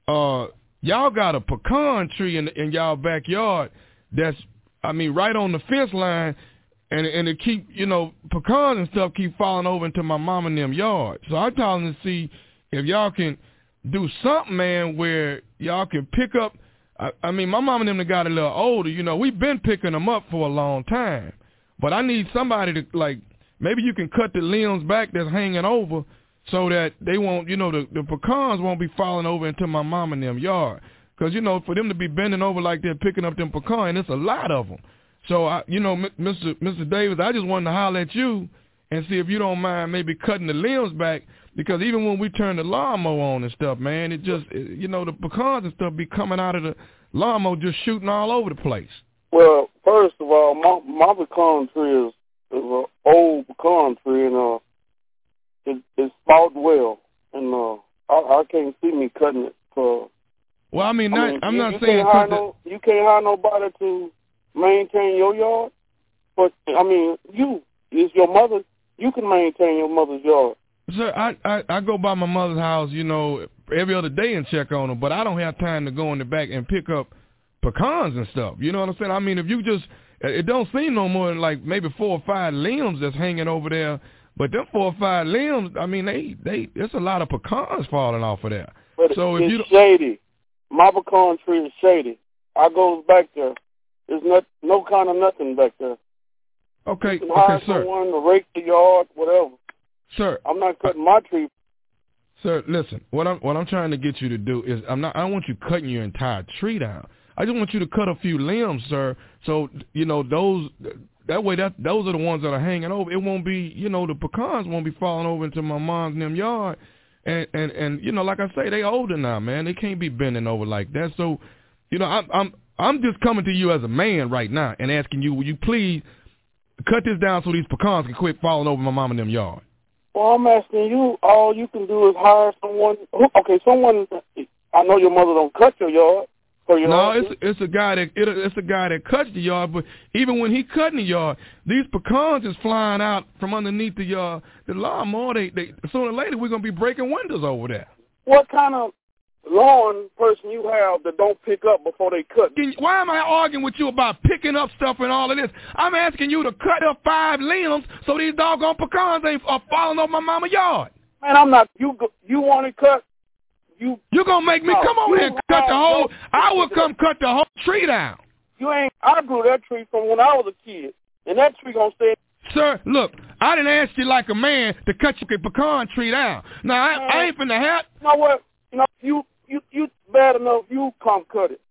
uh, y'all got a pecan tree in in y'all backyard. That's, I mean, right on the fence line, and and it keep you know pecans and stuff keep falling over into my mom and them yard. So I'm calling to see if y'all can do something, man, where y'all can pick up I, I mean, my mom and them got a little older. You know, we've been picking them up for a long time, but I need somebody to like. Maybe you can cut the limbs back that's hanging over, so that they won't, you know, the the pecans won't be falling over into my mom and them yard. Cause you know, for them to be bending over like they're picking up them pecan, it's a lot of them. So I, you know, Mr. Mr. Davis, I just wanted to holler at you and see if you don't mind maybe cutting the limbs back because even when we turn the lawnmower on and stuff, man, it just it, you know the pecans and stuff be coming out of the lawnmower just shooting all over the place. Well, first of all, my my pecan tree is is an old pecan tree, and uh, it, it's sprouted well, and uh, I, I can't see me cutting it for. Well, I mean, not, I mean, I'm you, not you saying can't hire no, you can't hire nobody to maintain your yard, but I mean, you is your mother. You can maintain your mother's yard. Sir, I, I I go by my mother's house, you know, every other day and check on her, but I don't have time to go in the back and pick up pecans and stuff. You know what I'm saying? I mean, if you just, it don't seem no more than like maybe four or five limbs that's hanging over there, but them four or five limbs, I mean, they they there's a lot of pecans falling off of there. But So if it's you shady. My pecan tree is shady. I goes back there. There's not no kind of nothing back there. Okay, You can hire okay, sir, someone to rake the yard, whatever. Sir, I'm not cutting my tree. sir. Listen, what I'm what I'm trying to get you to do is I'm not. I don't want you cutting your entire tree down. I just want you to cut a few limbs, sir. So you know those. That way, that those are the ones that are hanging over. It won't be, you know, the pecans won't be falling over into my mom's and them yard. And and and you know, like I say, they older now, man. They can't be bending over like that. So, you know, I'm I'm I'm just coming to you as a man right now and asking you, will you please cut this down so these pecans can quit falling over my mom and them yard? Well, I'm asking you. All you can do is hire someone. Okay, someone. I know your mother don't cut your yard. For your No, it's it's a guy that it, it's a guy that cuts the yard, but even when he cutting the yard, these pecans is flying out from underneath the yard. The lawnmower, they, they sooner or later we're gonna be breaking windows over there. what kind of lawn person you have that don't pick up before they cut? Why am I arguing with you about picking up stuff and all of this? I'm asking you to cut up five limbs so these doggone pecans ain't are falling over my mama yard. Man, I'm not. You you want it cut? You You gonna make me No, come over here and cut the whole? no- I will come cut the whole tree down. you ain't. I grew that tree from when I was a kid, and that tree gonna stay. Sir, look, I didn't ask you like a man to cut your pecan tree down. Now I, I ain't finna have. You know what? You know you you you bad enough. You come cut it.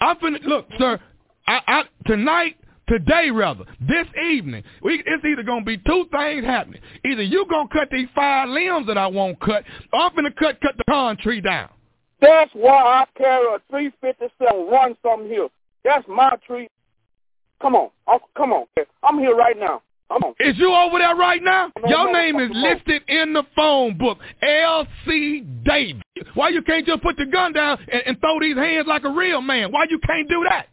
I'm finna look, sir. I, I tonight, today rather, this evening, we it's either gonna be two things happening. Either you gonna cut these five limbs that I won't cut, or I'm finna cut cut the pecan tree down. That's why I carry a 357 run something here. That's my tree. Come on, I'm, come on. I'm here right now. Is you over there right now? No, Your name is listed in the phone book, L.C. Davis. Why you can't just put the gun down and, and throw these hands like a real man? Why you can't do that?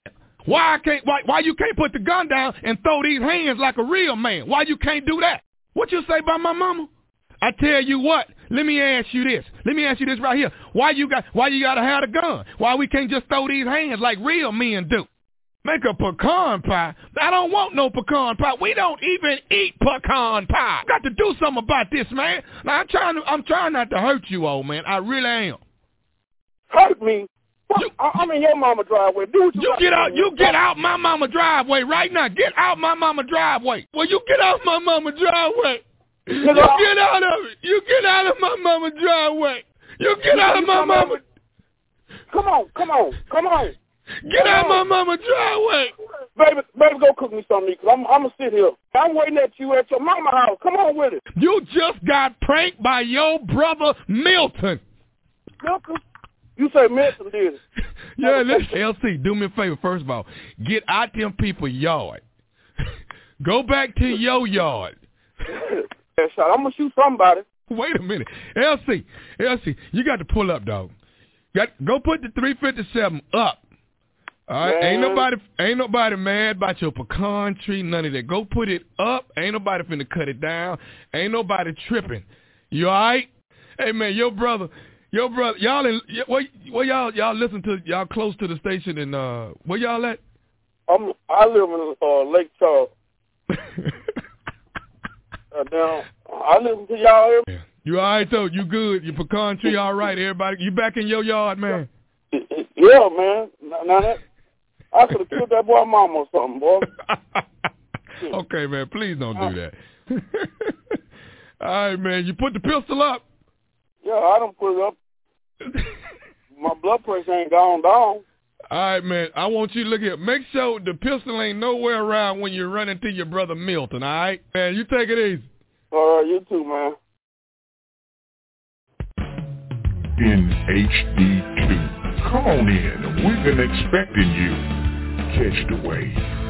Why I can't? Why, why you can't put the gun down and throw these hands like a real man? Why you can't do that? What you say about my mama? I tell you what. Let me ask you this. Let me ask you this right here. Why you got? Why you gotta have a gun? Why we can't just throw these hands like real men do? Make a pecan pie. I don't want no pecan pie. We don't even eat pecan pie. Got to do something about this, man. Now I'm trying to. I'm trying not to hurt you, old man. I really am. Hurt me. I, I'm in your mama driveway. Do what you, You get out. do. You get out my mama driveway right now. Get out my mama driveway. Well, you get out my mama driveway. You get out of it. You get out of my mama driveway. You get out of my mama. Come on, come on, come on. Get out my mama driveway. Baby, baby, go cook me something because I'm, I'm going to sit here. I'm waiting at you at your mama house. Come on with it. You just got pranked by your brother Milton. Milton, you say Milton did it. Yeah, listen, LC, do me a favor. First of all, get out them people yard. Go back to your yard. Yeah, shot. I'm going to shoot somebody. Wait a minute, LC, LC, you got to pull up, dog. Got go put the 357 up. Ain't nobody, ain't nobody mad about your pecan tree, none of that. Go put it up. Ain't nobody finna cut it down. Ain't nobody tripping. You all right? Hey man, your brother, your brother, y'all in, where, where y'all, y'all listen to, y'all close to the station and uh, where y'all at? I'm, I live in uh, Lake Charles. uh, now, I listen to y'all. Every- You all right though? You good? Your pecan tree all right? Everybody, you back in your yard, man? Yeah, man. Now that I could have killed that boy mom or something, boy. okay, man, please don't do uh. that. All right, man, you put the pistol up. Yeah, I don't put it up. My blood pressure ain't gone down. All right, man. I want you to look here. Make sure the pistol ain't nowhere around when you're running to your brother Milton. All right, man. You take it easy. All right, you too, man. in HD2. Come on in. We've been expecting you. Catch the wave.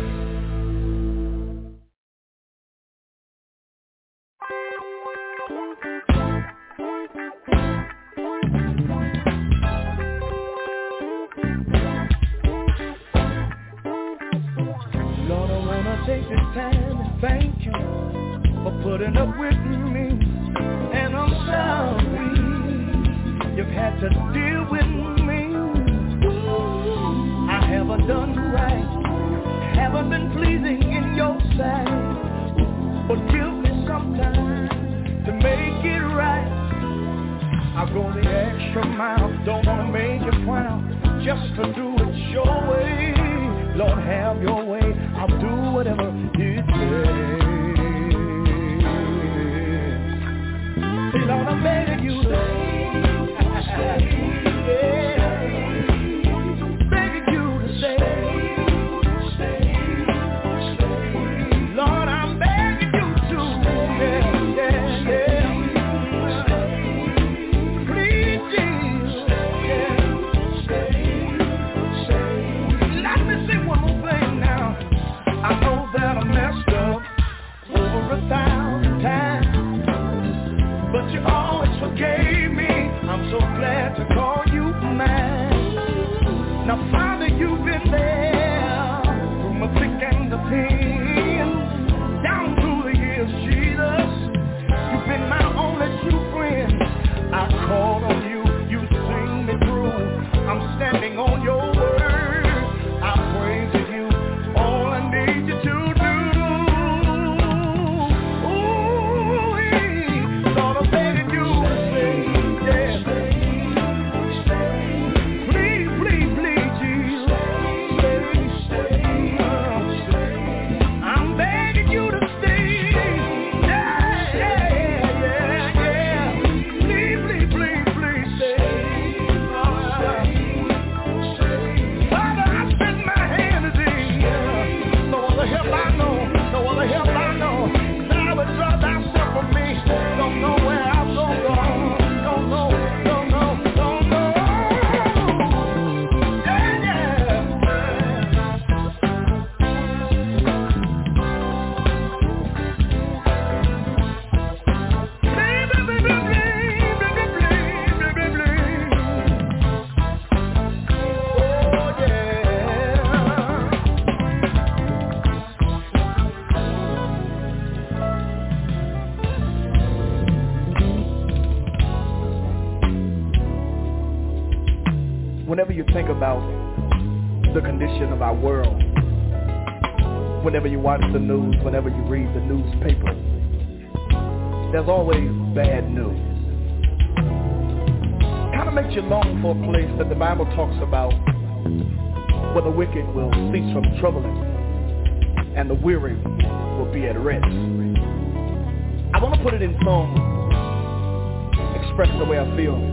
express the way I feel.